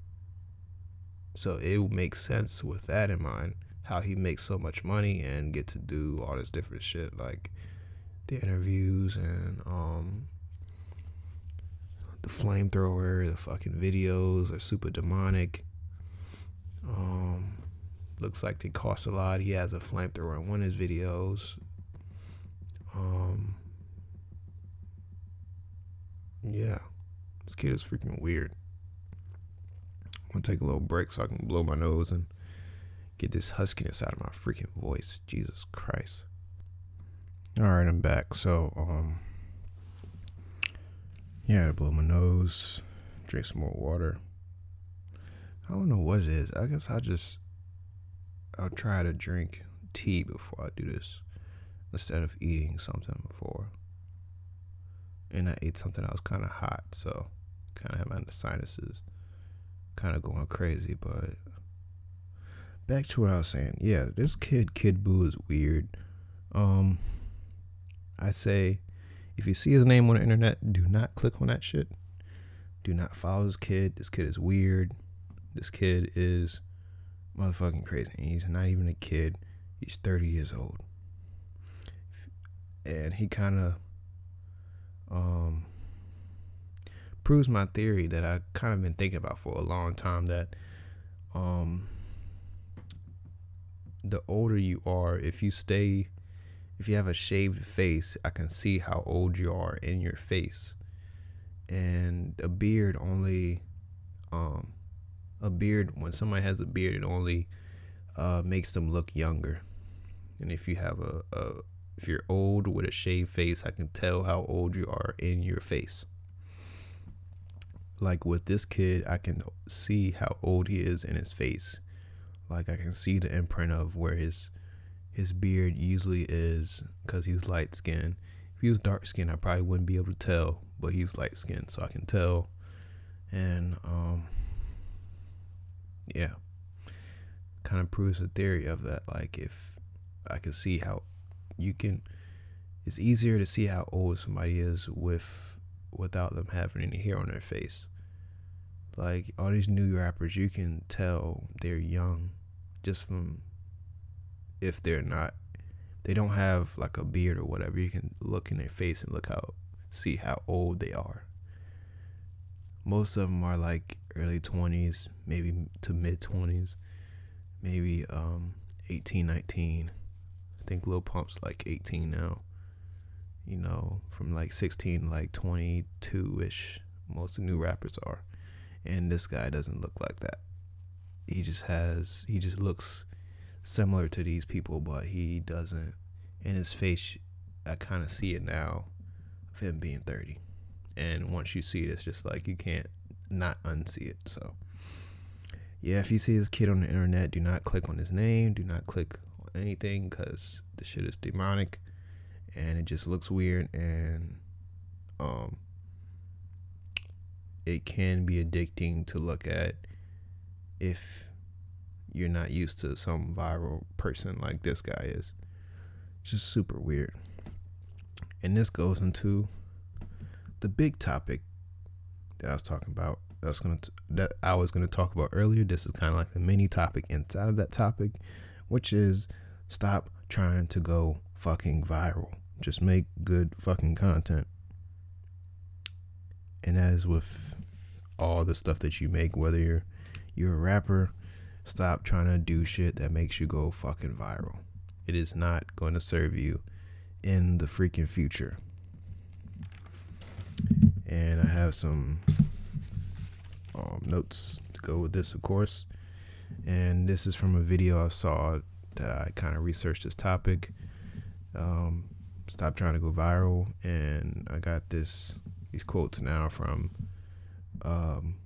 Speaker 1: So it makes sense with that in mind, how he makes so much money and get to do all this different shit like the interviews and um the flamethrower, the fucking videos are super demonic. Um, looks like they cost a lot. He has a flamethrower in one of his videos. Um, yeah, this kid is freaking weird. I'm gonna take a little break so I can blow my nose and get this huskiness out of my freaking voice. Jesus Christ. All right, I'm back. So, um, yeah, to blow my nose, drink some more water. I don't know what it is. I guess I just I'll try to drink tea before I do this instead of eating something before. And I ate something that was kind of hot, so kind of had my sinuses kind of going crazy. But back to what I was saying. Yeah, this kid Kid Buu is weird. Um, I say, if you see his name on the internet, do not click on that shit. Do not follow this kid. This kid is weird. This kid is motherfucking crazy. He's not even a kid. He's 30 years old. And he kind of um, proves my theory that I kind of been thinking about for a long time that um, the older you are, if you stay, if you have a shaved face, I can see how old you are in your face. And a beard only, um, a beard, when somebody has a beard, it only uh, makes them look younger. And if you have a, a, if you're old with a shaved face, I can tell how old you are in your face. Like with this kid, I can see how old he is in his face like I can see the imprint of where his his beard usually is because he's light skinned. If he was dark skinned, I probably wouldn't be able to tell, but he's light skinned, so I can tell. And um, yeah, kind of proves the theory of that. Like if I can see how you can, it's easier to see how old somebody is with without them having any hair on their face. Like all these new rappers, you can tell they're young just from if they're not they don't have like a beard or whatever. You can look in their face and look how see how old they are. Most of them are like early 20s, maybe to mid 20s, maybe um 18, 19. I think Lil Pump's like 18 now. You know, from like 16 like 22 ish. Most new rappers are and this guy doesn't look like that. He just has he just looks similar to these people, but he doesn't. In his face, I kind of see it now of him being 30. And once you see it, it's just like you can't not unsee it. So, yeah, if you see this kid on the internet, do not click on his name. Do not click on anything because the shit is demonic and it just looks weird. And um, it can be addicting to look at if you're not used to some viral person like this guy is. It's just super weird. And this goes into the big topic that I was talking about. That I was gonna that I was gonna talk about earlier. This is kind of like a mini topic inside of that topic, which is stop trying to go fucking viral. Just make good fucking content and that is with all the stuff that you make, whether you're you're a rapper, stop trying to do shit that makes you go fucking viral. It is not going to serve you in the freaking future. And I have some um, notes to go with this, of course. And this is from a video I saw that I kind of researched this topic. Um, stop trying to go viral. And I got this these quotes now from um,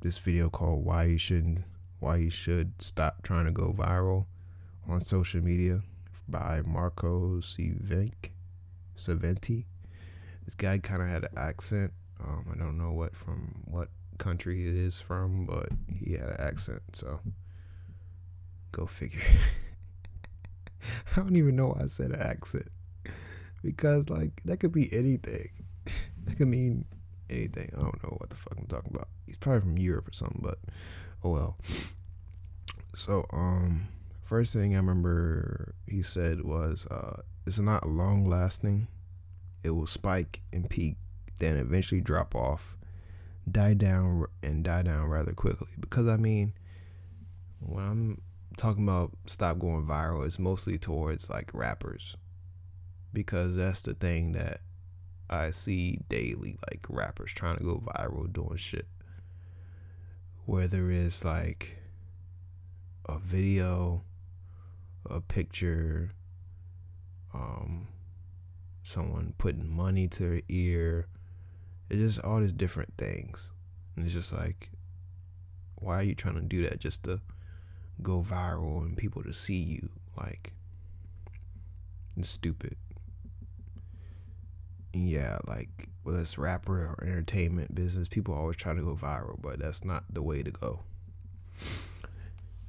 Speaker 1: this video called "Why You Shouldn't Why You Should Stop Trying to Go Viral" on social media by Marco Civink Saventi. This guy kind of had an accent. Um, I don't know what from what country it is from, but he had an accent. So go figure. I don't even know why I said accent because like that could be anything. That could mean anything. I don't know what the fuck I'm talking about. He's probably from Europe or something, but oh well. So, um, first thing I remember he said was, uh, it's not long lasting. It will spike and peak, then eventually drop off, die down, and die down rather quickly. Because, I mean, when I'm talking about stop going viral, it's mostly towards like rappers. Because that's the thing that I see daily, like rappers trying to go viral doing shit. Whether it's like a video, a picture, um, someone putting money to their ear. It's just all these different things. And it's just like, why are you trying to do that just to go viral and people to see you? Like, it's stupid yeah, like whether it's rapper or entertainment business, people always try to go viral, but that's not the way to go.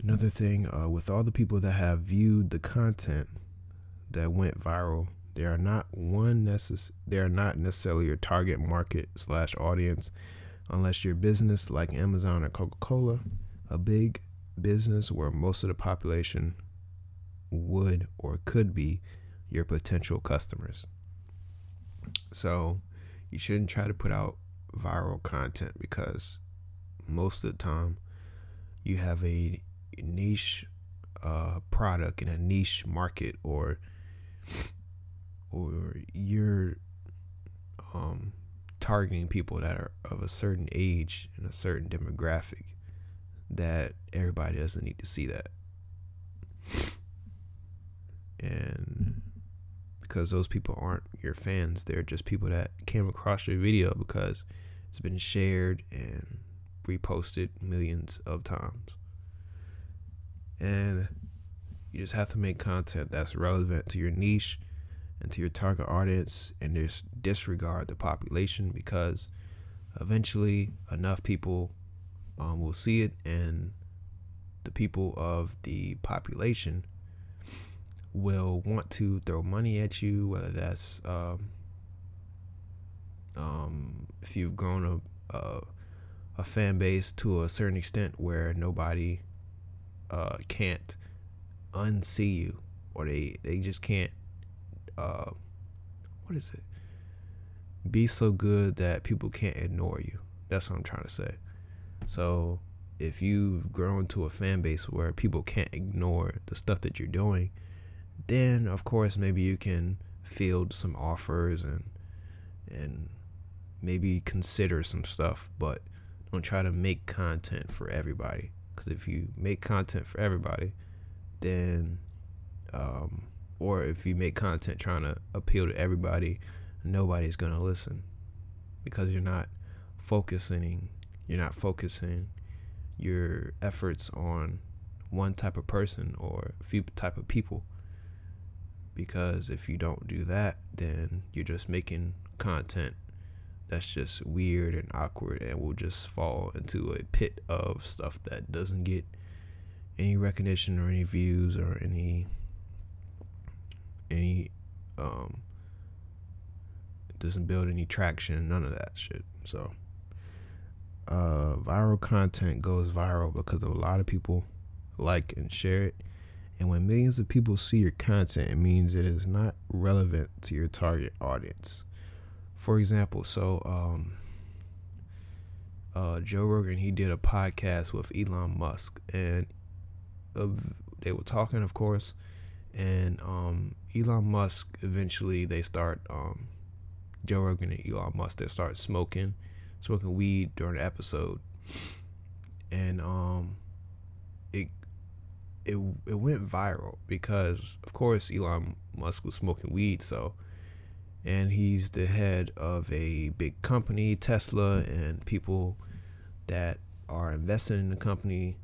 Speaker 1: Another thing, uh, with all the people that have viewed the content that went viral, they are not one necess- They are not necessarily your target market slash audience, unless your business like Amazon or Coca Cola, a big business where most of the population would or could be your potential customers. So you shouldn't try to put out viral content because most of the time you have a niche uh, product in a niche market or or you're um, targeting people that are of a certain age and a certain demographic that everybody doesn't need to see that. And because those people aren't your fans they're just people that came across your video because it's been shared and reposted millions of times and you just have to make content that's relevant to your niche and to your target audience and just disregard the population because eventually enough people um, will see it and the people of the population will want to throw money at you whether that's um, um, if you've grown a, a, a fan base to a certain extent where nobody uh, can't unsee you or they, they just can't uh, what is it? Be so good that people can't ignore you. That's what i'm trying to say. So if you've grown to a fan base where people can't ignore the stuff that you're doing then of course maybe you can field some offers and and maybe consider some stuff but don't try to make content for everybody because if you make content for everybody, then, um, or if you make content trying to appeal to everybody, nobody's gonna listen because you're not focusing. You're not focusing your efforts on one type of person or a few type of people. Because if you don't do that, then you're just making content that's just weird and awkward and will just fall into a pit of stuff that doesn't get any recognition or any views or any any um doesn't build any traction none of that shit. So uh viral content goes viral because a lot of people like and share it. And when millions of people see your content it means it is not relevant to your target audience for example, so um, uh, Joe Rogan he did a podcast with Elon Musk, and of they were talking, of course, and um, Elon Musk eventually they start um, Joe Rogan and Elon Musk they start smoking, smoking weed during the episode, and um, it it it went viral because of course Elon Musk was smoking weed, so and he's the head of a big company, Tesla, and people that are invested in the company.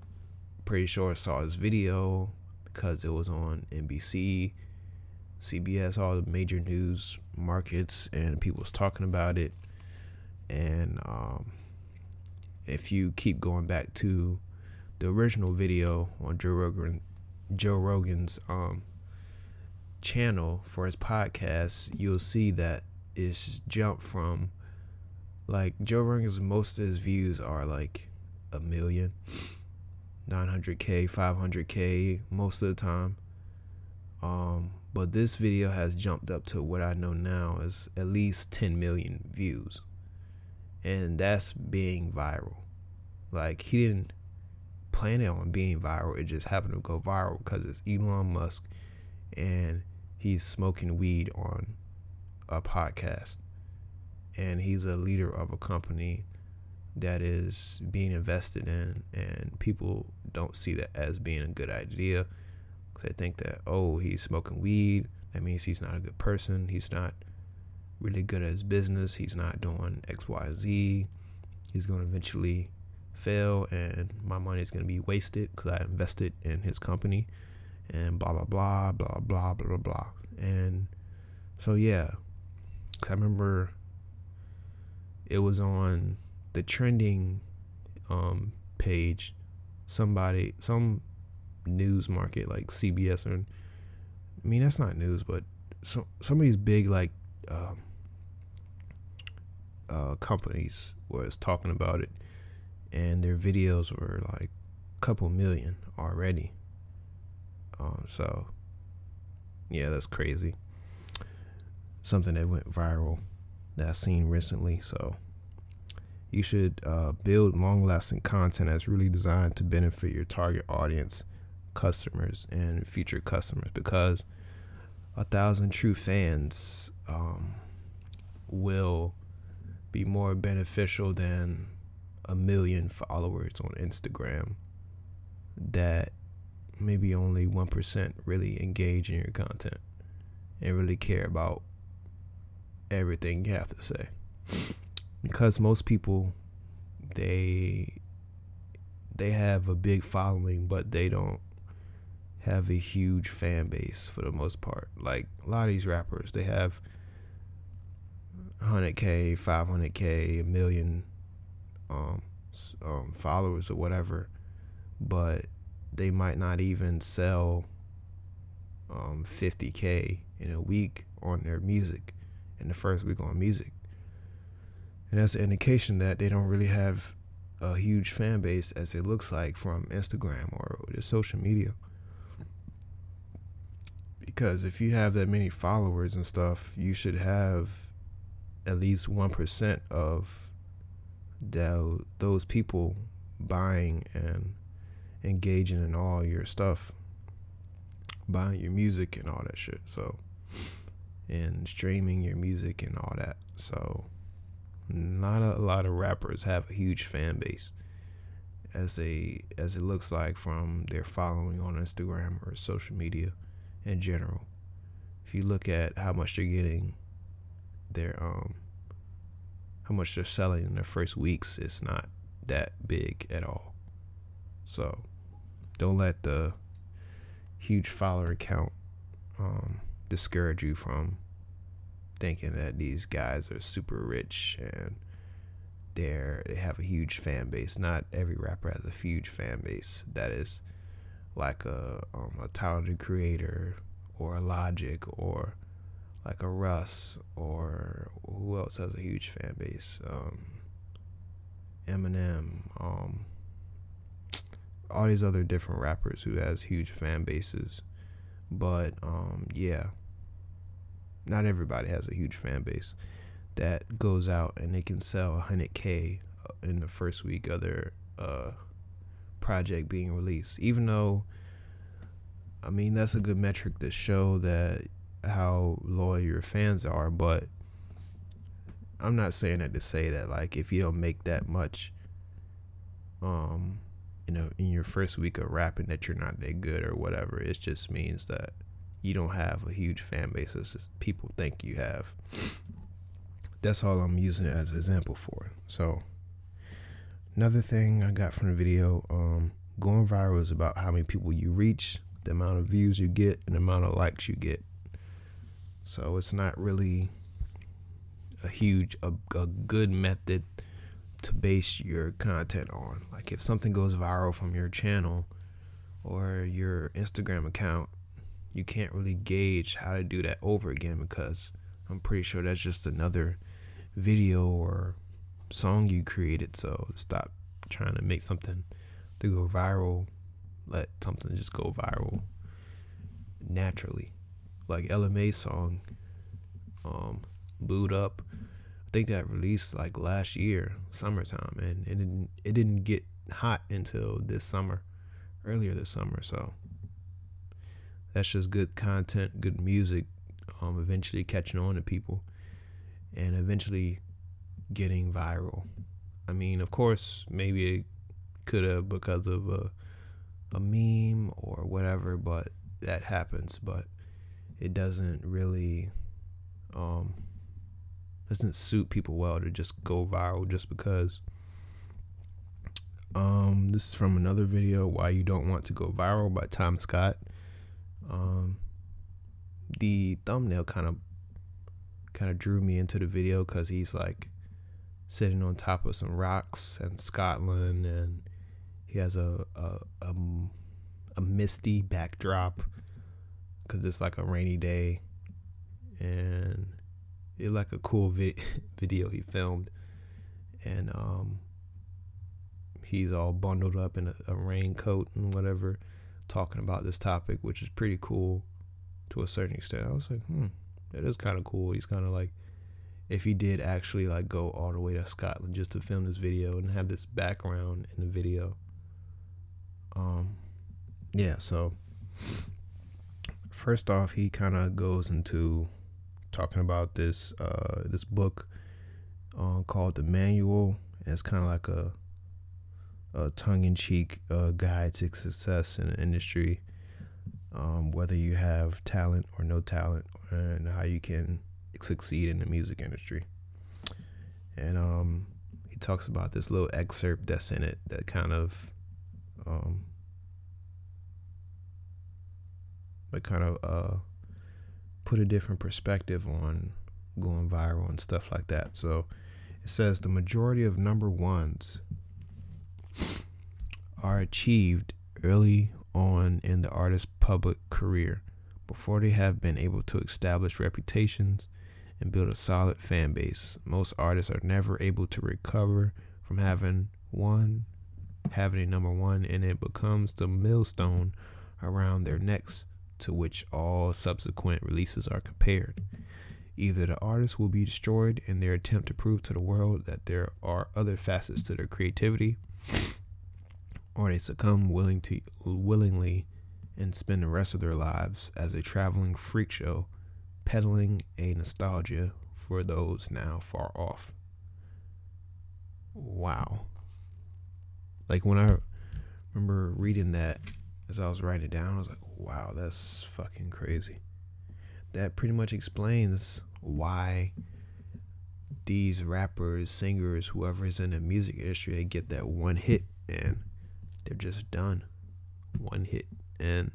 Speaker 1: Pretty sure saw his video because it was on NBC, CBS, all the major news markets, and people was talking about it. And um, if you keep going back to the original video on Joe Rogan, Joe Rogan's um, channel for his podcast, you'll see that it's jumped from like Joe Rogan's most of his views are like a million, 900k, 500k most of the time. Um, but this video has jumped up to what I know now is at least 10 million views. And that's being viral. Like he didn't plan it on being viral. It just happened to go viral because it's Elon Musk and he's smoking weed on a podcast. And he's a leader of a company that is being invested in and people don't see that as being a good idea. Because they think that oh he's smoking weed. That means he's not a good person. He's not really good at his business. He's not doing x y z. He's going to eventually fail and my money is going to be wasted because i invested in his company and blah blah blah blah blah blah blah and so yeah cause i remember it was on the trending um, page. Somebody some news market like CBS or I mean that's not news, but some some of these big like um, uh, companies was talking about it, and their videos were like a couple million already. Um, so yeah, that's crazy. Something that went viral that I've seen recently. So you should uh, build long lasting content that's really designed to benefit your target audience, customers, and future customers because a thousand true fans um, will be more beneficial than a million followers on Instagram that maybe only 1% really engage in your content and really care about everything you have to say. Because most people they they have a big following but they don't have a huge fan base for the most part. Like a lot of these rappers, they have 100k, 500k, a million um, um, followers or whatever, but they might not even sell um, 50k in a week on their music in the first week on music. And that's an indication that they don't really have a huge fan base as it looks like from Instagram or the social media. Because if you have that many followers and stuff, you should have at least 1% of those people buying and engaging in all your stuff, buying your music and all that shit. So, and streaming your music and all that. So, not a lot of rappers have a huge fan base as they as it looks like from their following on Instagram or social media in general. If you look at how much they're getting their um how much they're selling in their first weeks, it's not that big at all. So don't let the huge follower count um, discourage you from thinking that these guys are super rich and they're they have a huge fan base. Not every rapper has a huge fan base that is like a um, a Tyler the Creator or a Logic or like a Russ or who else has a huge fan base? Um, Eminem, um, all these other different rappers who has huge fan bases. But um, yeah, not everybody has a huge fan base that goes out and they can sell 100k in the first week of their uh, project being released. Even though, I mean, that's a good metric to show that how loyal your fans are, but I'm not saying that to say that like if you don't make that much um you know in your first week of rapping that you're not that good or whatever. It just means that you don't have a huge fan base as people think you have. That's all I'm using it as an example for. So another thing I got from the video, um, going viral is about how many people you reach, the amount of views you get, and the amount of likes you get. So it's not really a huge, a, a good method to base your content on. Like if something goes viral from your channel or your Instagram account, you can't really gauge how to do that over again because I'm pretty sure that's just another video or song you created. So stop trying to make something to go viral. Let something just go viral naturally like Mai's song, um, "Boo'd Up." Think that released like last year, summertime, and it didn't it didn't get hot until this summer, earlier this summer. So that's just good content, good music. Um, eventually catching on to people, and eventually getting viral. I mean, of course, maybe it could have because of a a meme or whatever, but that happens. But it doesn't really um, doesn't suit people well to just go viral just because. Um, this is from another video, Why You Don't Want to Go Viral by Tom Scott. Um, the thumbnail kind of kind of drew me into the video because he's like sitting on top of some rocks in Scotland and he has a, a, a, a misty backdrop because it's like a rainy day, and it's like a cool vi- video he filmed, and um, he's all bundled up in a, a raincoat and whatever, talking about this topic, which is pretty cool to a certain extent. I was like, hmm, that is kind of cool. He's kind of like, if he did actually like go all the way to Scotland just to film this video and have this background in the video. Um, yeah. So first off, he kind of goes into talking about this uh this book uh, called the Manual. And it's kind of like a a tongue-in-cheek uh, guide to success in the industry um, whether you have talent or no talent, and how you can succeed in the music industry. And um, he talks about this little excerpt that's in it that kind of, um, that kind of uh, put a different perspective on going viral and stuff like that. So it says the majority of number ones are achieved early on in the artist's public career before they have been able to establish reputations and build a solid fan base. Most artists are never able to recover from having one, having a number one, and it becomes the millstone around their necks to which all subsequent releases are compared. Either the artist will be destroyed in their attempt to prove to the world that there are other facets to their creativity, or they succumb willing to willingly and spend the rest of their lives as a traveling freak show peddling a nostalgia for those now far off. Wow. Like when I remember reading that as I was writing it down, I was like, wow, that's fucking crazy. That pretty much explains why these rappers, singers, whoever is in the music industry, they get that one hit and they're just done. One hit. And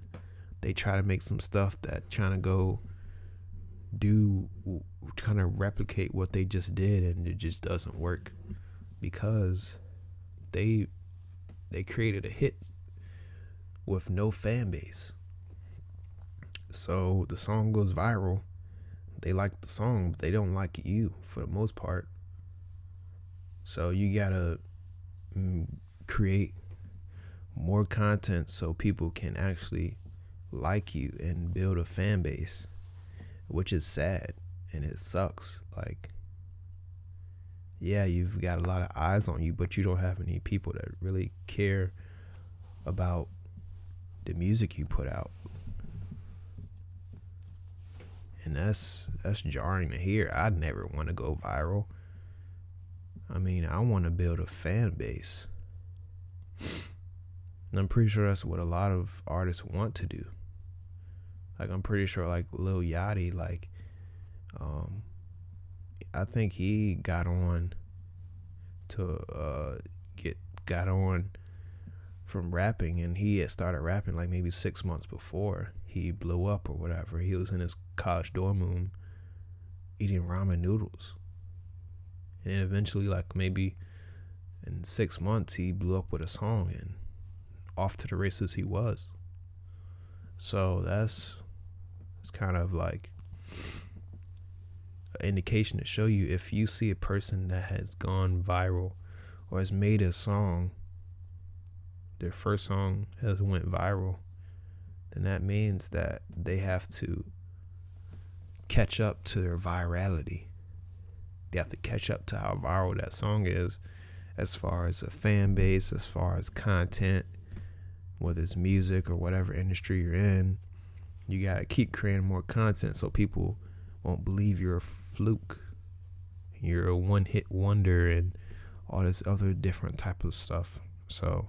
Speaker 1: they try to make some stuff that trying to go do kind of replicate what they just did and it just doesn't work because they they created a hit with no fan base. So the song goes viral. They like the song, but they don't like you for the most part. So you got to mm, create more content so people can actually like you and build a fan base, which is sad and it sucks. Like, yeah, you've got a lot of eyes on you, but you don't have any people that really care about the music you put out. And that's that's jarring to hear. I never want to go viral. I mean, I want to build a fan base. And I'm pretty sure that's what a lot of artists want to do. Like I'm pretty sure like Lil Yachty, like um I think he got on to uh get got on from rapping and he had started rapping like maybe six months before he blew up or whatever. He was in his college dorm room eating ramen noodles. And eventually like maybe in six months he blew up with a song and off to the races he was. So that's it's kind of like an indication to show you if you see a person that has gone viral or has made a song, their first song has went viral, then that means that they have to catch up to their virality. They have to catch up to how viral that song is as far as a fan base, as far as content, whether it's music or whatever industry you're in, you got to keep creating more content so people won't believe you're a fluke. You're a one hit wonder and all this other different type of stuff. So,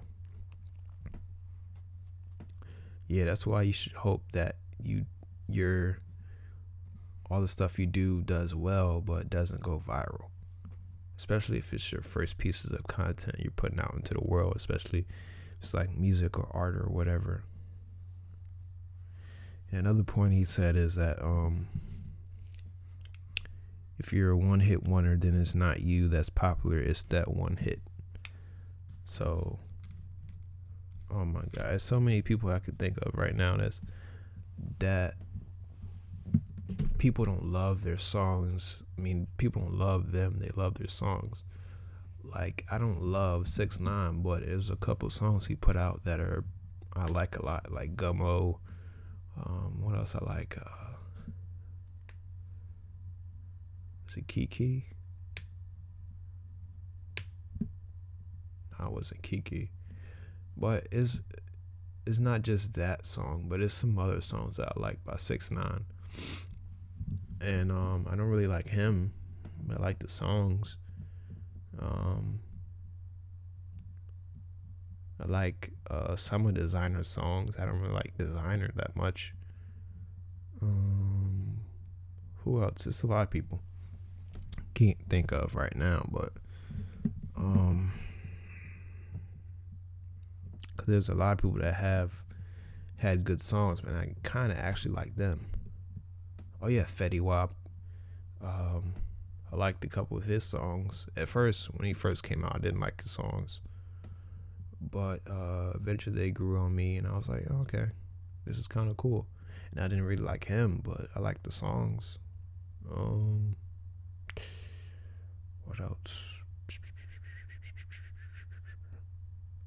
Speaker 1: yeah, that's why you should hope that you, your, all the stuff you do does well, but doesn't go viral. Especially if it's your first pieces of content you're putting out into the world, especially it's like music or art or whatever. And another point he said is that um, if you're a one hit wonder, then it's not you that's popular, it's that one hit. So oh my god, so many people I could think of right now that's that people don't love their songs. I mean, people don't love them; they love their songs. Like I don't love Six Nine, but there's a couple songs he put out that are I like a lot, like Gummo. Um, what else I like? Uh, is it Kiki? No, it wasn't Kiki. But it's it's not just that song, but it's some other songs that I like by Six Nine. And um, I don't really like him, but I like the songs. Um, I like uh, some of Desiigner's songs. I don't really like Desiigner that much. Um, who else? It's a lot of people. Can't think of right now, but um, cause there's a lot of people that have had good songs, man. I kind of actually like them. Oh yeah, Fetty Wap. Um, I liked a couple of his songs. At first, when he first came out, I didn't like his songs but uh, eventually they grew on me, and I was like, oh, okay, this is kind of cool. And I didn't really like him, but I liked the songs. Um, what else?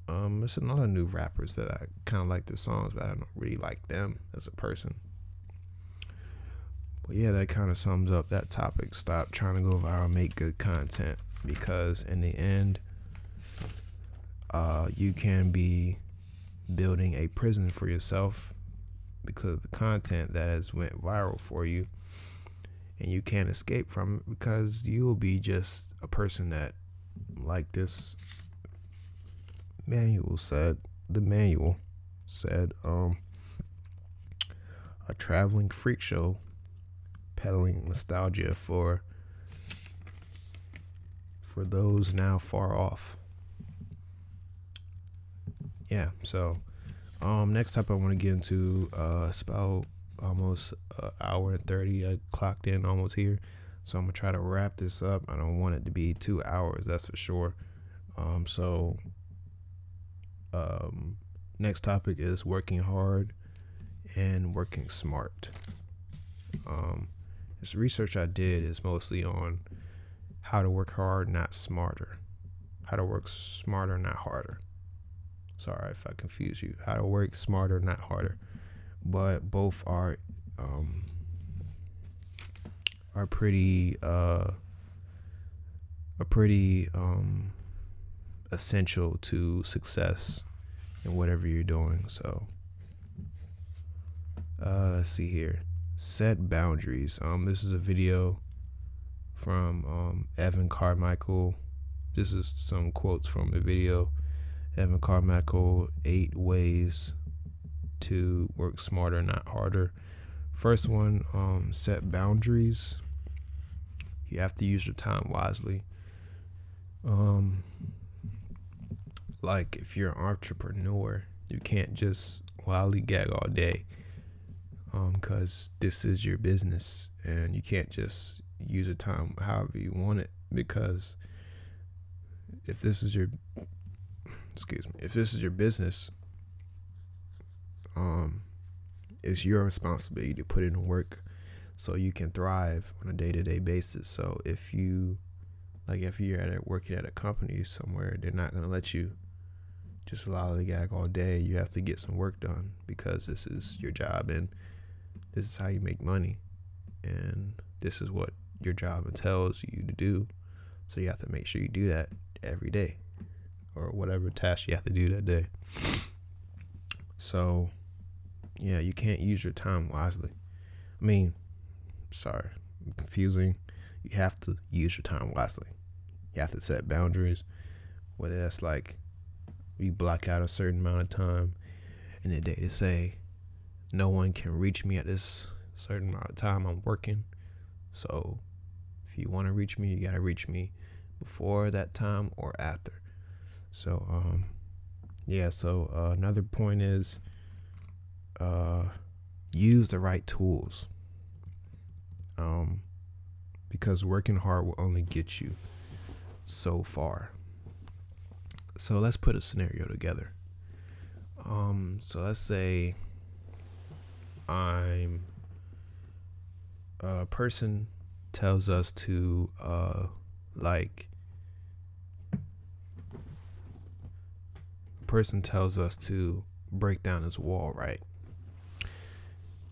Speaker 1: Um, there's a lot of new rappers that I kind of like their songs, but I don't really like them as a person. But yeah, that kind of sums up that topic. Stop trying to go viral, make good content, because in the end, uh, you can be building a prison for yourself because of the content that has went viral for you and you can't escape from it because you'll be just a person that like this manual said the manual said um a traveling freak show peddling nostalgia for for those now far off yeah, so um, next up I want to get into uh, it's about almost an hour and thirty. I clocked in almost here, so I'm gonna try to wrap this up. I don't want it to be two hours, that's for sure. Um, so um, next topic is working hard and working smart. Um, this research I did is mostly on how to work hard, not smarter. How to work smarter, not harder. Sorry if I confuse you. How to work smarter, not harder. But both are um, are pretty uh, are pretty um, essential to success in whatever you're doing. So uh, let's see here. Set boundaries. Um, this is a video from um, Evan Carmichael. This is some quotes from the video. Evan Carmichael, Eight Ways to Work Smarter, Not Harder. First one, um, set boundaries. You have to use your time wisely. Um, like if you're an entrepreneur, you can't just lollygag all day. Um, cause this is your business, and you can't just use your time however you want it. Because if this is your excuse me, if this is your business, um, it's your responsibility to put in work so you can thrive on a day to day basis. So if you like if you're at a, working at a company somewhere, they're not gonna let you just lollygag all day. You have to get some work done because this is your job and this is how you make money. And this is what your job entails you to do. So you have to make sure you do that every day or whatever task you have to do that day. So, yeah, you can't use your time wisely. I mean, sorry, confusing. You have to use your time wisely. You have to set boundaries, whether that's like you block out a certain amount of time in the day to say, no one can reach me at this certain amount of time I'm working. So, if you want to reach me, you got to reach me before that time or after. So, um, yeah, so uh, another point is uh, use the right tools. Um, because working hard will only get you so far. So let's put a scenario together. Um, so let's say I'm a person tells us to uh like a person tells us to break down this wall, right?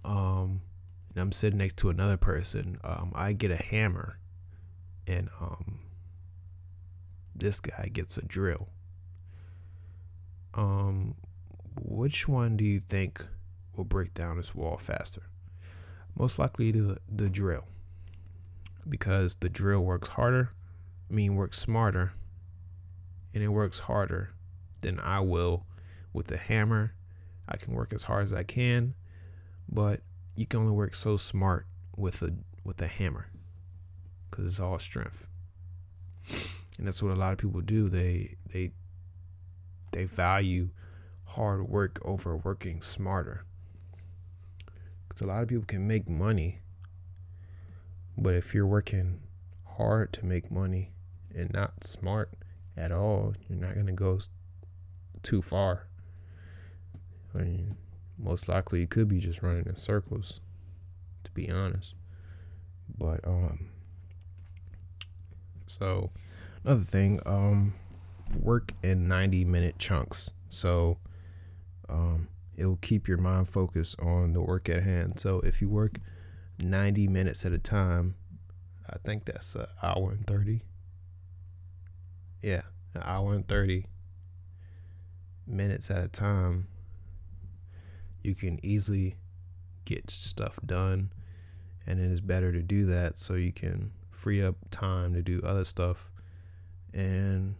Speaker 1: Um and I'm sitting next to another person. Um I get a hammer and um this guy gets a drill. Um which one do you think will break down this wall faster? Most likely the the drill because the drill works harder, I mean, works smarter, and it works harder than I will with the hammer. I can work as hard as I can, but you can only work so smart with a with a hammer because it's all strength, and that's what a lot of people do. They they they value hard work over working smarter because a lot of people can make money but if you're working hard to make money and not smart at all, you're not going to go too far. I mean, most likely you could be just running in circles, to be honest. But, um, so another thing, um, work in 90 minute chunks. So, um, it'll keep your mind focused on the work at hand. So if you work 90 minutes at a time. I think that's an hour and 30. Yeah, an hour and 30 minutes at a time. You can easily get stuff done, and it is better to do that so you can free up time to do other stuff. And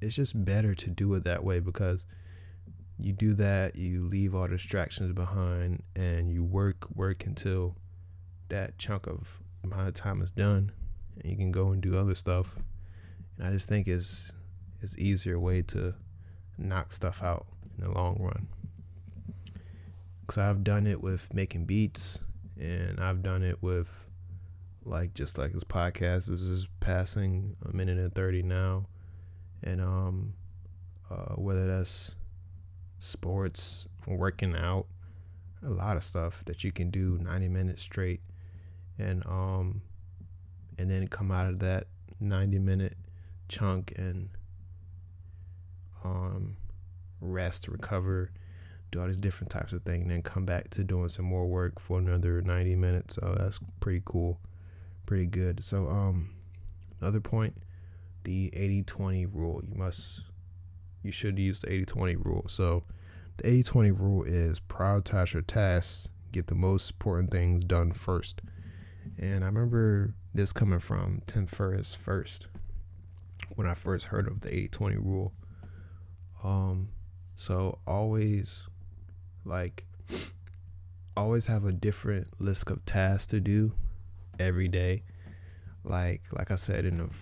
Speaker 1: it's just better to do it that way because you do that, you leave all distractions behind, and you work work until that chunk of amount of time is done, and you can go and do other stuff. And I just think it's it's easier way to knock stuff out in the long run. Cause I've done it with making beats, and I've done it with like just like this podcast. This is passing a minute and thirty now, and um, uh, whether that's sports, working out, a lot of stuff that you can do 90 minutes straight and um and then come out of that 90 minute chunk and um rest recover do all these different types of things and then come back to doing some more work for another 90 minutes. So that's pretty cool pretty good. So um another point the 80-20 rule. You must you should use the 80-20 rule so the 80-20 rule is prioritize your tasks, get the most important things done first. And I remember this coming from Tim Ferriss first when I first heard of the 80-20 rule. Um so always like always have a different list of tasks to do every day. Like like I said in the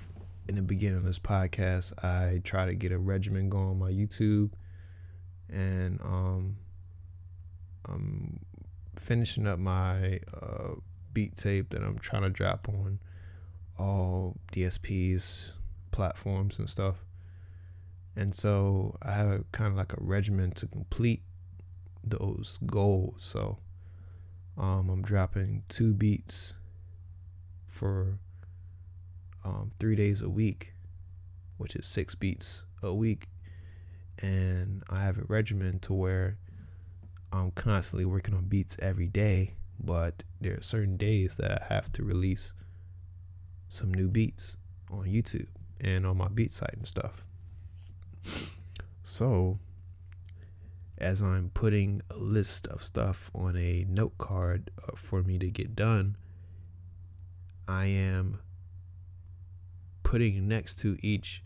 Speaker 1: in the beginning of this podcast, I try to get a regimen going on my YouTube and um, I'm finishing up my uh, beat tape that I'm trying to drop on all DSPs platforms and stuff. And so I have a, kind of like a regimen to complete those goals. So um, I'm dropping two beats for um, three days a week, which is six beats a week and I have a regimen to where I'm constantly working on beats every day, but there are certain days that I have to release some new beats on YouTube and on my beat site and stuff. So, as I'm putting a list of stuff on a note card uh, for me to get done, I am putting next to each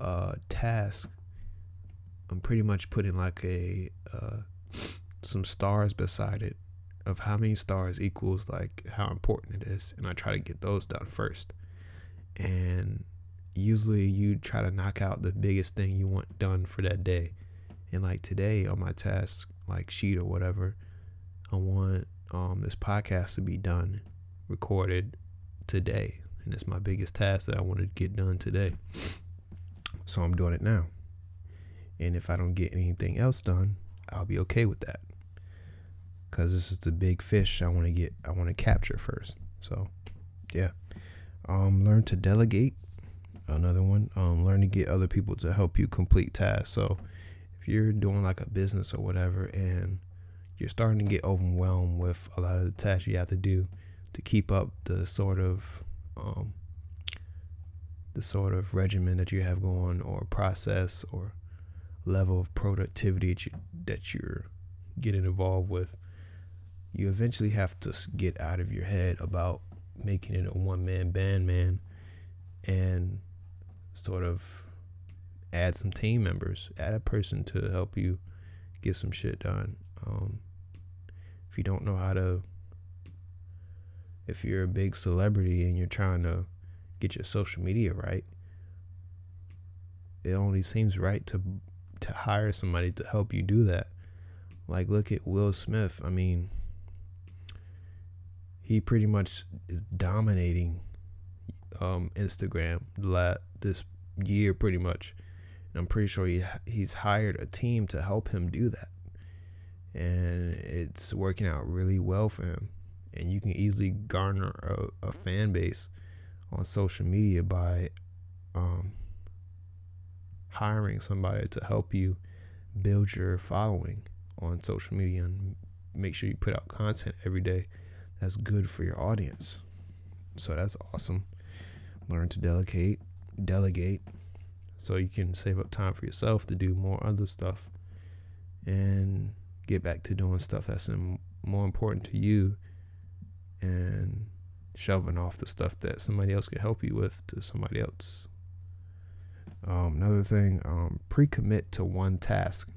Speaker 1: uh, task I'm pretty much putting like a uh, some stars beside it of how many stars equals like how important it is, and I try to get those done first. And usually you try to knock out the biggest thing you want done for that day. And like today on my task like sheet or whatever, I want um this podcast to be done, recorded today. And it's my biggest task that I want to get done today. So I'm doing it now And if I don't get anything else done, I'll be okay with that. Cause this is the big fish I want to get. I want to capture first. So, yeah. Um, learn to delegate. Another one. Um, learn to get other people to help you complete tasks. So, if you're doing like a business or whatever, and you're starting to get overwhelmed with a lot of the tasks you have to do to keep up the sort of um, the sort of regimen that you have going or process or level of productivity that, you, that you're getting involved with you eventually have to get out of your head about making it a one man band man and sort of add some team members add a person to help you get some shit done. Um, if you don't know how to if you're a big celebrity and you're trying to get your social media right, it only seems right to to hire somebody to help you do that. Like look at Will Smith. I mean, he pretty much is dominating um, Instagram this year pretty much. And I'm pretty sure he he's hired a team to help him do that. And it's working out really well for him and you can easily garner a, a fan base on social media by um, hiring somebody to help you build your following on social media and make sure you put out content every day that's good for your audience. So that's awesome. Learn to delegate, delegate so you can save up time for yourself to do more other stuff and get back to doing stuff that's more important to you and shoving off the stuff that somebody else can help you with to somebody else. Um, another thing, um, pre commit to one task.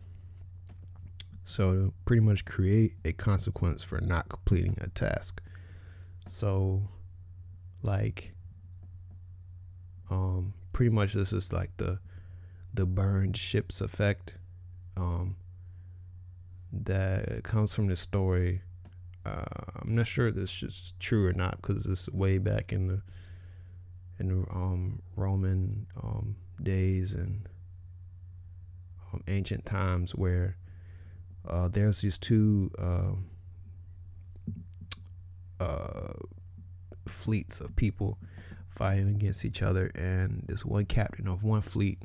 Speaker 1: So, to pretty much create a consequence for not completing a task. So, like, um, pretty much this is like the the burned ships effect um, that comes from the story uh, I'm not sure if this is true or not because it's way back in the in the um, Roman um, days and um, ancient times where uh, there's these two um, uh, fleets of people fighting against each other, and this one captain of one fleet,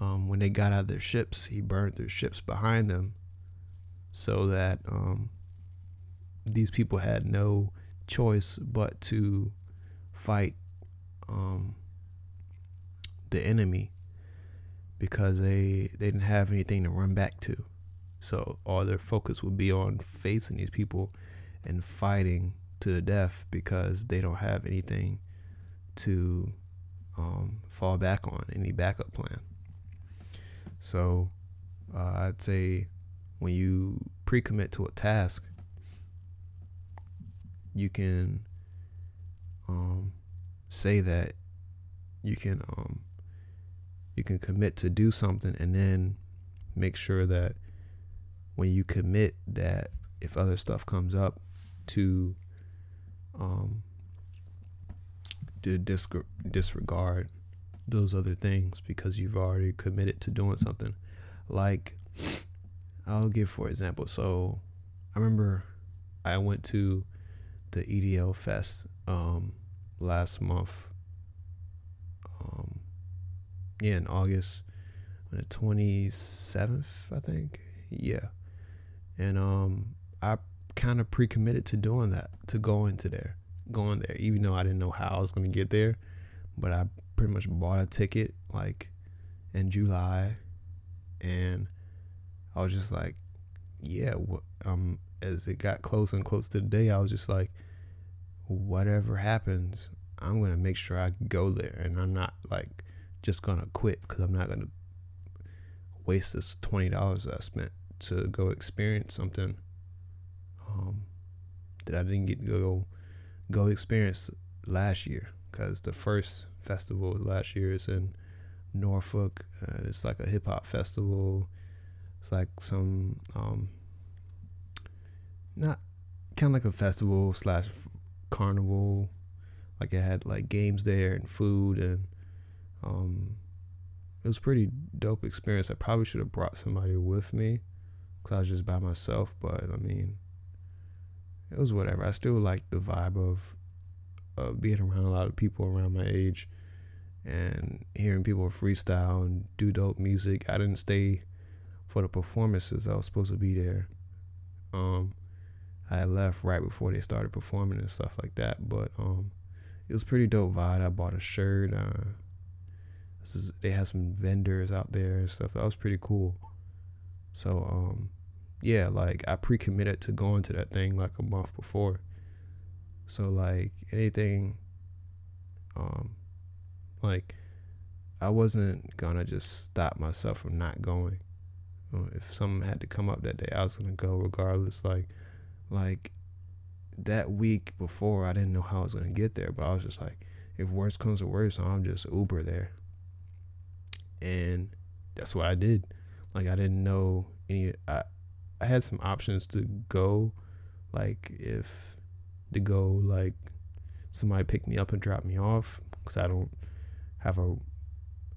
Speaker 1: um, when they got out of their ships, he burned their ships behind them, so that um, these people had no choice but to fight um, the enemy because they they didn't have anything to run back to. So all their focus would be on facing these people and fighting to the death because they don't have anything to um, fall back on, any backup plan. So uh, I'd say when you pre commit to a task, you can um, say that you can um, you can commit to do something and then make sure that when you commit that if other stuff comes up to um, to dis- disregard those other things because you've already committed to doing something. Like I'll give for example so I remember I went to the EDL Fest um, last month. Um, yeah, in August, on the twenty seventh, I think. Yeah, and um, I kind of pre-committed to doing that, to going to there, going there, even though I didn't know how I was gonna get there, but I pretty much bought a ticket like in July, and I was just like, yeah, um, as it got close and close to the day, I was just like, whatever happens, I'm gonna make sure I go there, and I'm not like just gonna quit because I'm not gonna waste this twenty dollars I spent to go experience something um, that I didn't get to go go experience last year. Because the first festival last year is in Norfolk. Uh, it's like a hip hop festival. It's like some um, not kind of like a festival slash carnival. Like it had like games there and food and um, it was pretty dope experience. I probably should have brought somebody with me because I was just by myself. But I mean, it was whatever. I still like the vibe of of being around a lot of people around my age and hearing people freestyle and do dope music. I didn't stay for the performances. I was supposed to be there. Um, I left right before they started performing and stuff like that. But um, it was pretty dope vibe. I bought a shirt. Uh, is, they had some vendors out there and stuff. That was pretty cool. So um, yeah, like I pre-committed to going to that thing like a month before. So like anything, um, like I wasn't gonna just stop myself from not going. If something had to come up that day, I was gonna go regardless. Like, like that week before, I didn't know how I was gonna get there, but I was just like, if worst comes to worst, I'm just Uber there. And that's what I did. Like I didn't know any. I I had some options to go, like if to go like somebody pick me up and drop me off because I don't have a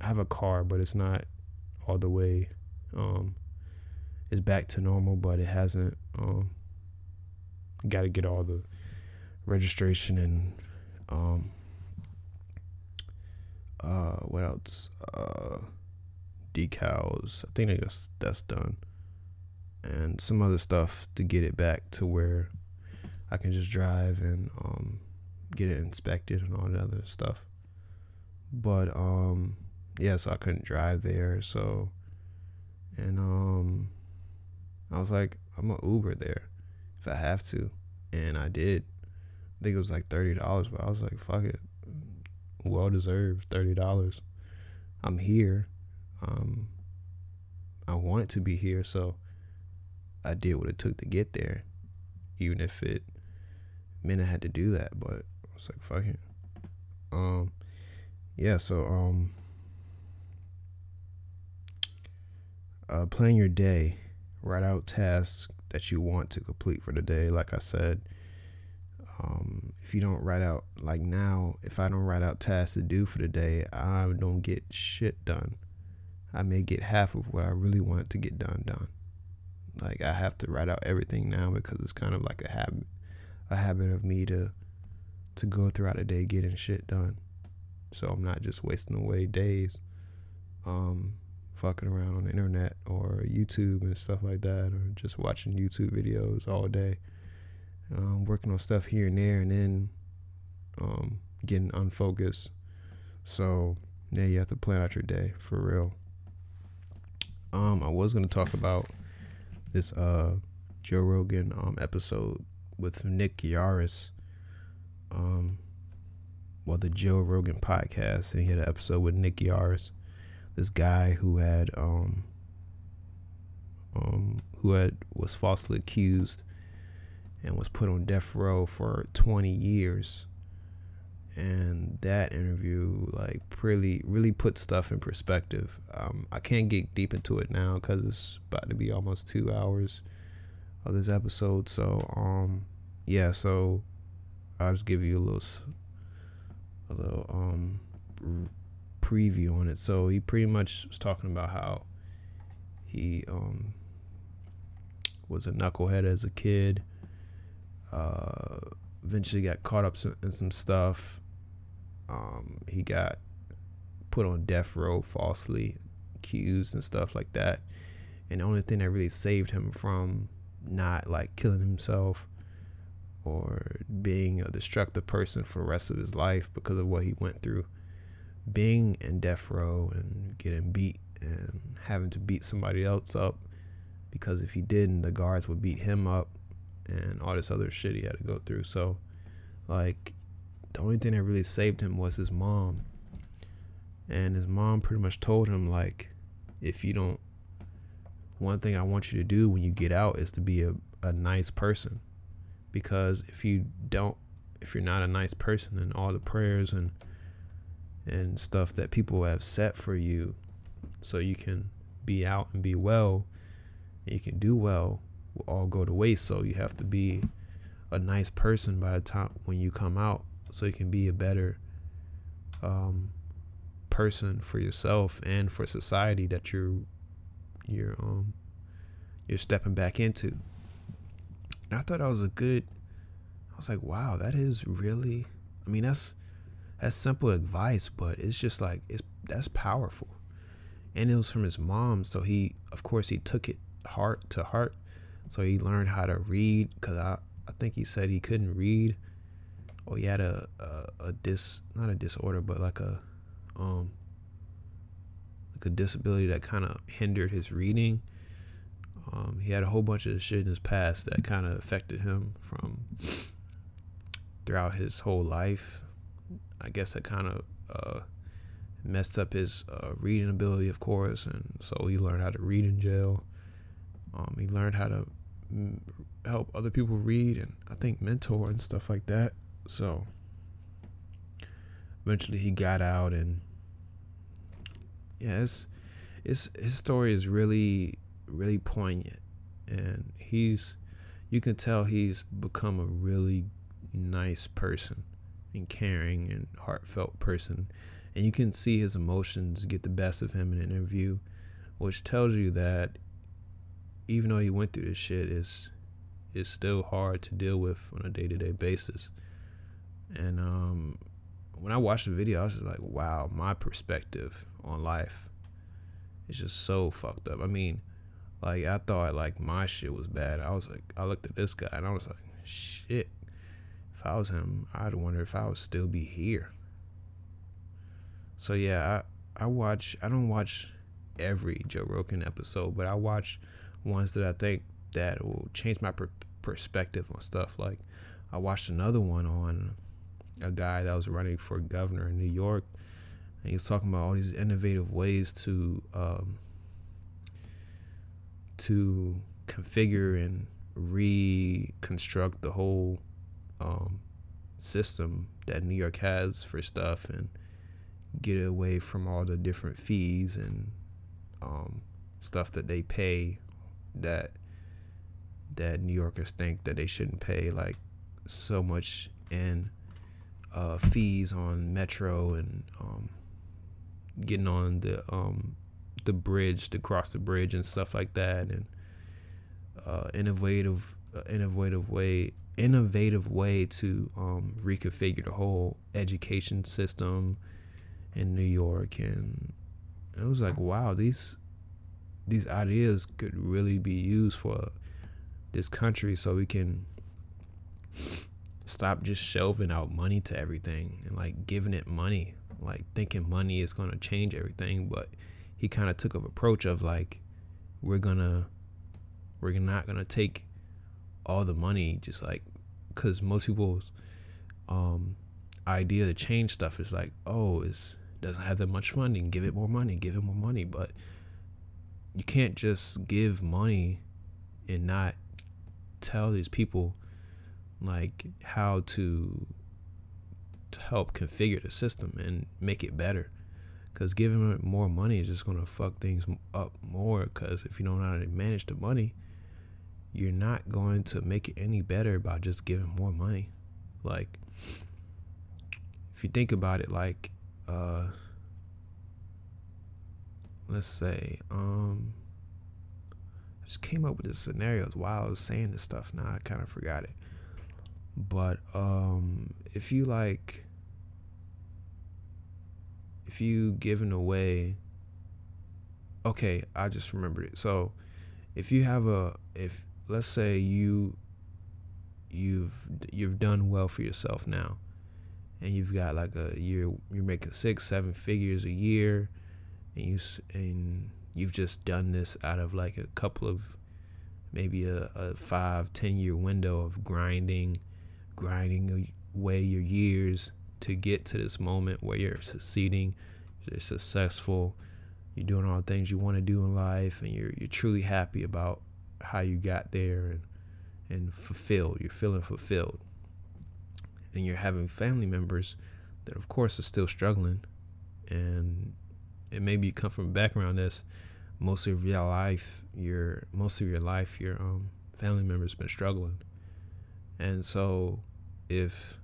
Speaker 1: have a car, but it's not all the way. Um, it's back to normal, but it hasn't. Um, Got to get all the registration and um, uh, what else? Uh, decals. I think that's that's done, and some other stuff to get it back to where I can just drive and um, get it inspected and all that other stuff. But um, yeah, so I couldn't drive there. So, and um, I was like, I'm gonna Uber there if I have to, and I did. I think it was like thirty dollars, but I was like, fuck it, well deserved thirty dollars. I'm here. Um, I wanted to be here, so I did what it took to get there, even if it meant I had to do that. But I was like, fuck it. Um, yeah. So um, uh, plan your day. Write out tasks that you want to complete for the day. Like I said, um, if you don't write out like now, if I don't write out tasks to do for the day, I don't get shit done. I may get half of what I really want to get done done. Like I have to write out everything now because it's kind of like a habit, a habit of me to to go throughout the day getting shit done. So I'm not just wasting away days, um, fucking around on the internet or YouTube and stuff like that, or just watching YouTube videos all day, um, working on stuff here and there, and then um, getting unfocused. So yeah, you have to plan out your day for real. Um, I was gonna talk about this uh Joe Rogan um episode with Nick Yarris. Um, well, the Joe Rogan podcast, and he had an episode with Nick Yarris, this guy who had um um who had was falsely accused and was put on death row for 20 years. And that interview like really really put stuff in perspective. Um, i can't get deep into it now because it's about to be almost two hours of this episode. So um yeah so i'll just give you a little a little um preview on it so he pretty much was talking about how he um was a knucklehead as a kid uh eventually got caught up in some stuff um, he got put on death row falsely accused and stuff like that. And the only thing that really saved him from not like killing himself or being a destructive person for the rest of his life because of what he went through, being in death row and getting beat and having to beat somebody else up because if he didn't, the guards would beat him up and all this other shit he had to go through. So, like, the only thing that really saved him was his mom. And his mom pretty much told him, like, if you don't, one thing I want you to do when you get out is to be a, a nice person. Because if you don't, if you're not a nice person, then all the prayers and and stuff that people have set for you so you can be out and be well and you can do well will all go to waste. So you have to be a nice person by the time when you come out so you can be a better um, person for yourself and for society that you're you're um you're stepping back into. And I thought that was a good I was like, wow, that is really I mean that's that's simple advice, but it's just like it's that's powerful. And it was from his mom, so he of course he took it heart to heart. So he learned how to read cuz I I think he said he couldn't read or he had a a, a dis not a disorder but like a um like a disability that kind of hindered his reading. Um, he had a whole bunch of shit in his past that kind of affected him from throughout his whole life. I guess that kind of uh, messed up his uh, reading ability, of course, and so he learned how to read in jail. Um, he learned how to mm, help other people read and I think mentor and stuff like that. So eventually he got out and yeah, it's, it's his story is really really poignant and he's you can tell he's become a really nice person and caring and heartfelt person and you can see his emotions get the best of him in an interview which tells you that even though he went through this shit it's, is still hard to deal with on a day-to-day basis and um, when I watched the video, I was just like, wow, my perspective on life is just so fucked up. I mean, like I thought like my shit was bad. I was like, I looked at this guy and I was like, shit. If I was him, I'd wonder if I would still be here. So yeah, I I watch. I don't watch every Joe Rogan episode, but I watch ones that I think that will change my per- perspective on stuff. Like I watched another one on a guy that was running for governor in New York, and he was talking about all these innovative ways to um, to configure and reconstruct the whole um, system that New York has for stuff and get away from all the different fees and um, stuff that they pay that that New Yorkers think that they shouldn't pay like so much in uh, fees on Metro and um, getting on the um, the bridge to cross the bridge and stuff like that, and uh, innovative uh, innovative way innovative way to um, reconfigure the whole education system in New York, and it was like, wow, these these ideas could really be used for this country, so we can stop just shelving out money to everything and like giving it money, like thinking money is gonna change everything. But he kind of took an approach of like, we're gonna, we're not gonna take all the money, just like, cause most people's um, idea to change stuff is like, oh, it doesn't have that much funding, give it more money, give it more money. But you can't just give money and not tell these people like how to to help configure the system and make it better. Because giving more money is just gonna fuck things up more. Because if you don't know how to manage the money, you're not going to make it any better by just giving more money. Like, if you think about it, like, uh, let's say, um, I just came up with this scenarios while I was saying this stuff. Now I kind of forgot it. But um, if you like, if you giving away, okay, I just remembered it. So if you have a, if let's say you, you've you've done well for yourself now, and you've got like a you're you're making six seven figures a year, and you and you've just done this out of like a couple of maybe a, a five ten year window of grinding grinding away your years to get to this moment where you're succeeding, you're successful, you're doing all the things you want to do in life, and you're you're truly happy about how you got there and and fulfilled. You're feeling fulfilled, and you're having family members that, of course, are still struggling, and and maybe you come from a background that's most of your life, your most of your life, your um family members been struggling and so if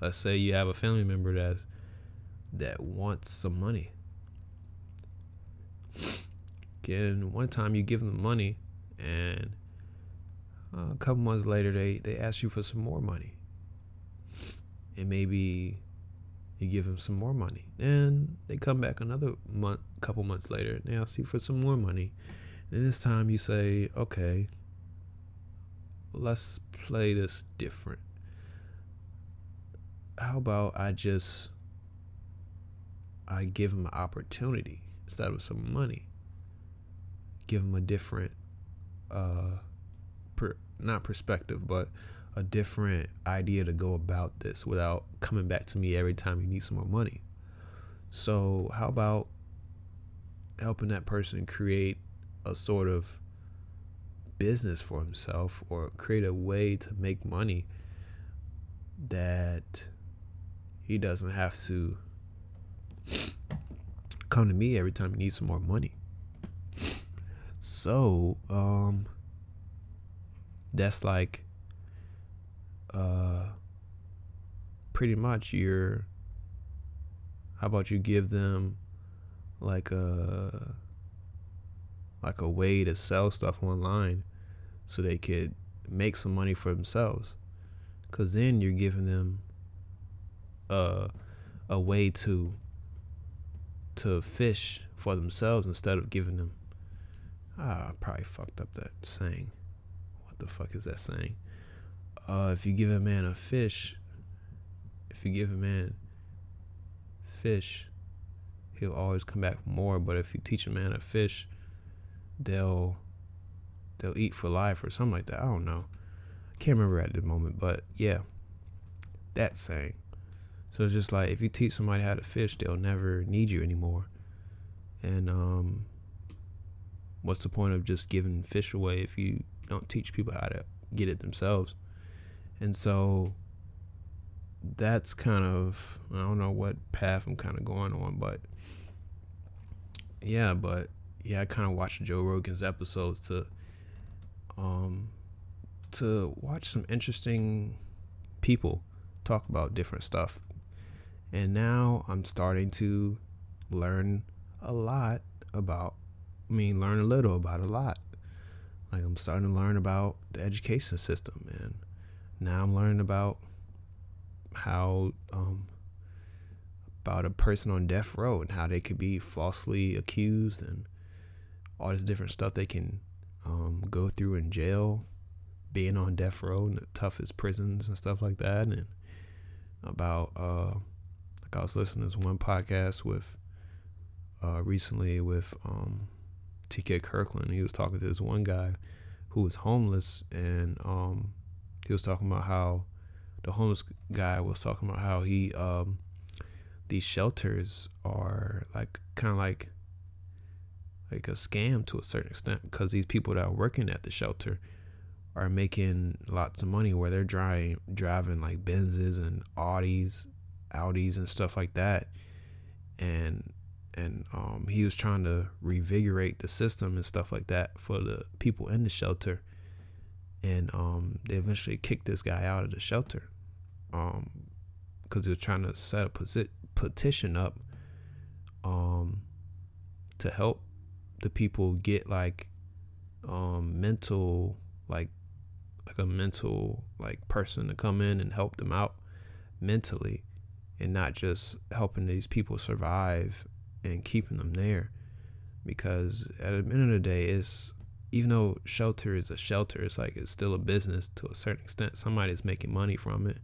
Speaker 1: let's say you have a family member that that wants some money and one time you give them money, and uh, a couple months later they they ask you for some more money, and maybe you give them some more money, and they come back another month, couple months later, and they ask you for some more money, and this time you say, okay, let's play this different. How about I just I give them an opportunity instead of some money. Give them a different, uh, per, not perspective, but a different idea to go about this without coming back to me every time you need some more money. So, how about helping that person create a sort of business for himself or create a way to make money that he doesn't have to come to me every time he needs some more money. So, um, that's like, uh, pretty much your. How about you give them, like a, like a way to sell stuff online, so they could make some money for themselves, because then you're giving them, uh, a way to to fish for themselves instead of giving them. Ah, I probably fucked up that saying. What the fuck is that saying? Uh, if you give a man a fish, if you give a man fish, he'll always come back more. But if you teach a man a fish, they'll they'll eat for life or something like that. I don't know. I can't remember at the moment, but yeah, that saying. So it's just like if you teach somebody how to fish, they'll never need you anymore. And um, what's the point of just giving fish away if you don't teach people how to get it themselves? And so that's kind of I don't know what path I'm kind of going on, but yeah, but yeah, I kind of watched Joe Rogan's episodes to um to watch some interesting people talk about different stuff and now I'm starting to learn a lot about, I mean, learn a little about a lot. Like I'm starting to learn about the education system, and now I'm learning about how, um, about a person on death row and how they could be falsely accused and all this different stuff they can um, go through in jail, being on death row in the toughest prisons and stuff like that, and about uh, like I was listening to one podcast with uh, recently with um, TK Kirkland. He was talking to this one guy who was homeless, and um, he was talking about how the homeless guy was talking about how he um, these shelters are like kind of like like a scam to a certain extent because these people that are working at the shelter are making lots of money where they're driving driving like Benzes and Audis Audis and stuff like that, and and um, he was trying to revigorate the system and stuff like that for the people in the shelter, and um, they eventually kicked this guy out of the shelter, um, because he was trying to set a posi- petition up, um, to help the people get like, um, mental like like a mental like person to come in and help them out mentally and not just helping these people survive and keeping them there. Because at the end of the day, it's even though shelter is a shelter, it's like it's still a business to a certain extent. Somebody's making money from it.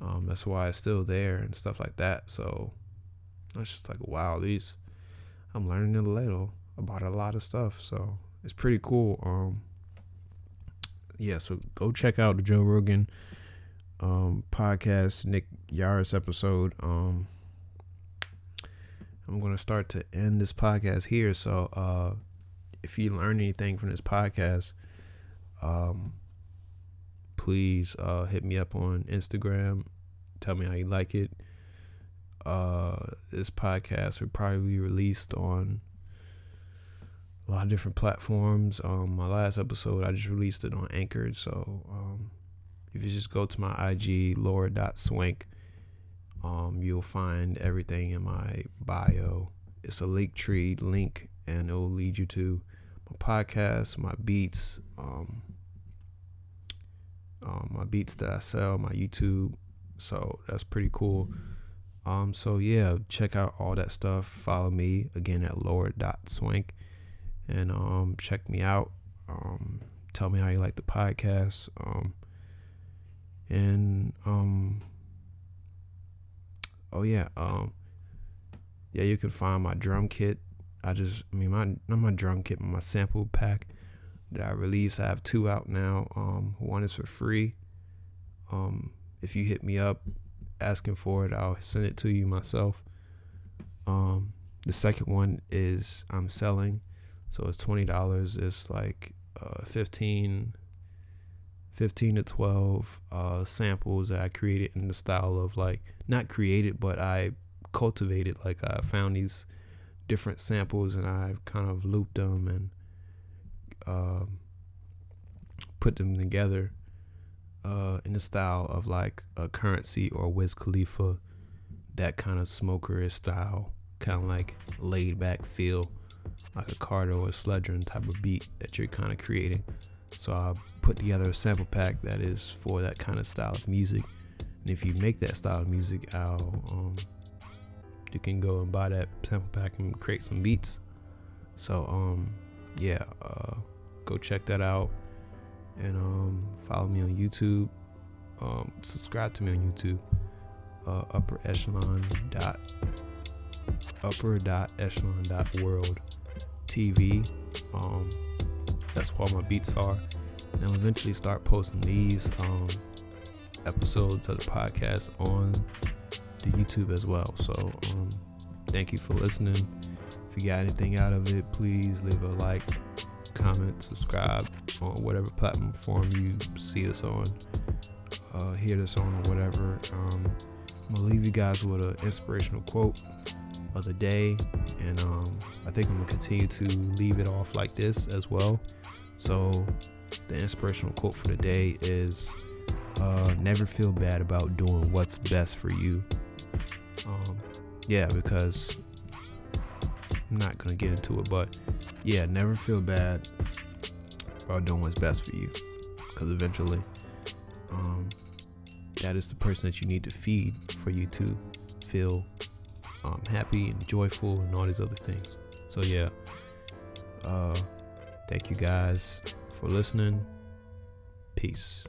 Speaker 1: Um, that's why it's still there and stuff like that. So it's just like, wow, these I'm learning a little about a lot of stuff. So it's pretty cool. Um, yeah, so go check out the Joe Rogan um, podcast, Nick Yarris episode. I'm going to start to end this podcast here. So, uh, if you learn anything from this podcast, um, please uh, hit me up on Instagram. Tell me how you like it. Uh, this podcast will probably be released on a lot of different platforms. Um, my last episode, I just released it on Anchor. So, um, if you just go to my IG, lord.swank, um, you'll find everything in my bio. It's a Linktree link and it will lead you to my podcast, my beats, um, um, my beats that I sell, my YouTube. So that's pretty cool. Um, so yeah, check out all that stuff. Follow me again at lord dot swank, and um, check me out. Um, tell me how you like the podcast. Um, and um, oh yeah, um, yeah, you can find my drum kit. I just, I mean, my not my drum kit, my sample pack that I released. I have two out now. Um, one is for free. Um, if you hit me up asking for it, I'll send it to you myself. Um, the second one is I'm selling, so it's twenty dollars. It's like uh, 15, 15 to twelve uh, samples that I created in the style of like not created, but I cultivated. Like I found these different samples and I kind of looped them and uh, put them together uh, in the style of like a Curren$y or Wiz Khalifa, that kind of smokerish style, kind of like laid back feel, like a Cardo or a Sledgren type of beat that you're kind of creating. So I put together a sample pack that is for that kind of style of music. And if you make that style of music, I'll um, you can go and buy that sample pack and create some beats. So um, yeah, uh, go check that out and um, follow me on YouTube. Um, subscribe to me on YouTube. Uh, upper echelon dot upper dot echelon dot world TV. Um, that's where all my beats are, and I'll eventually start posting these um, episodes of the podcast on the YouTube as well. So, um, thank you for listening. If you got anything out of it, please leave a like, comment, subscribe on whatever platform you see this on, uh, hear this on, or whatever. Um, I'm gonna leave you guys with an inspirational quote of the day, and um, I think I'm gonna continue to leave it off like this as well. So, the inspirational quote for the day is uh, never feel bad about doing what's best for you. Um, yeah, because I'm not gonna get into it, but yeah, never feel bad about doing what's best for you, because eventually, um, that is the person that you need to feed for you to feel um, happy and joyful and all these other things. So yeah, uh, thank you guys for listening. Peace.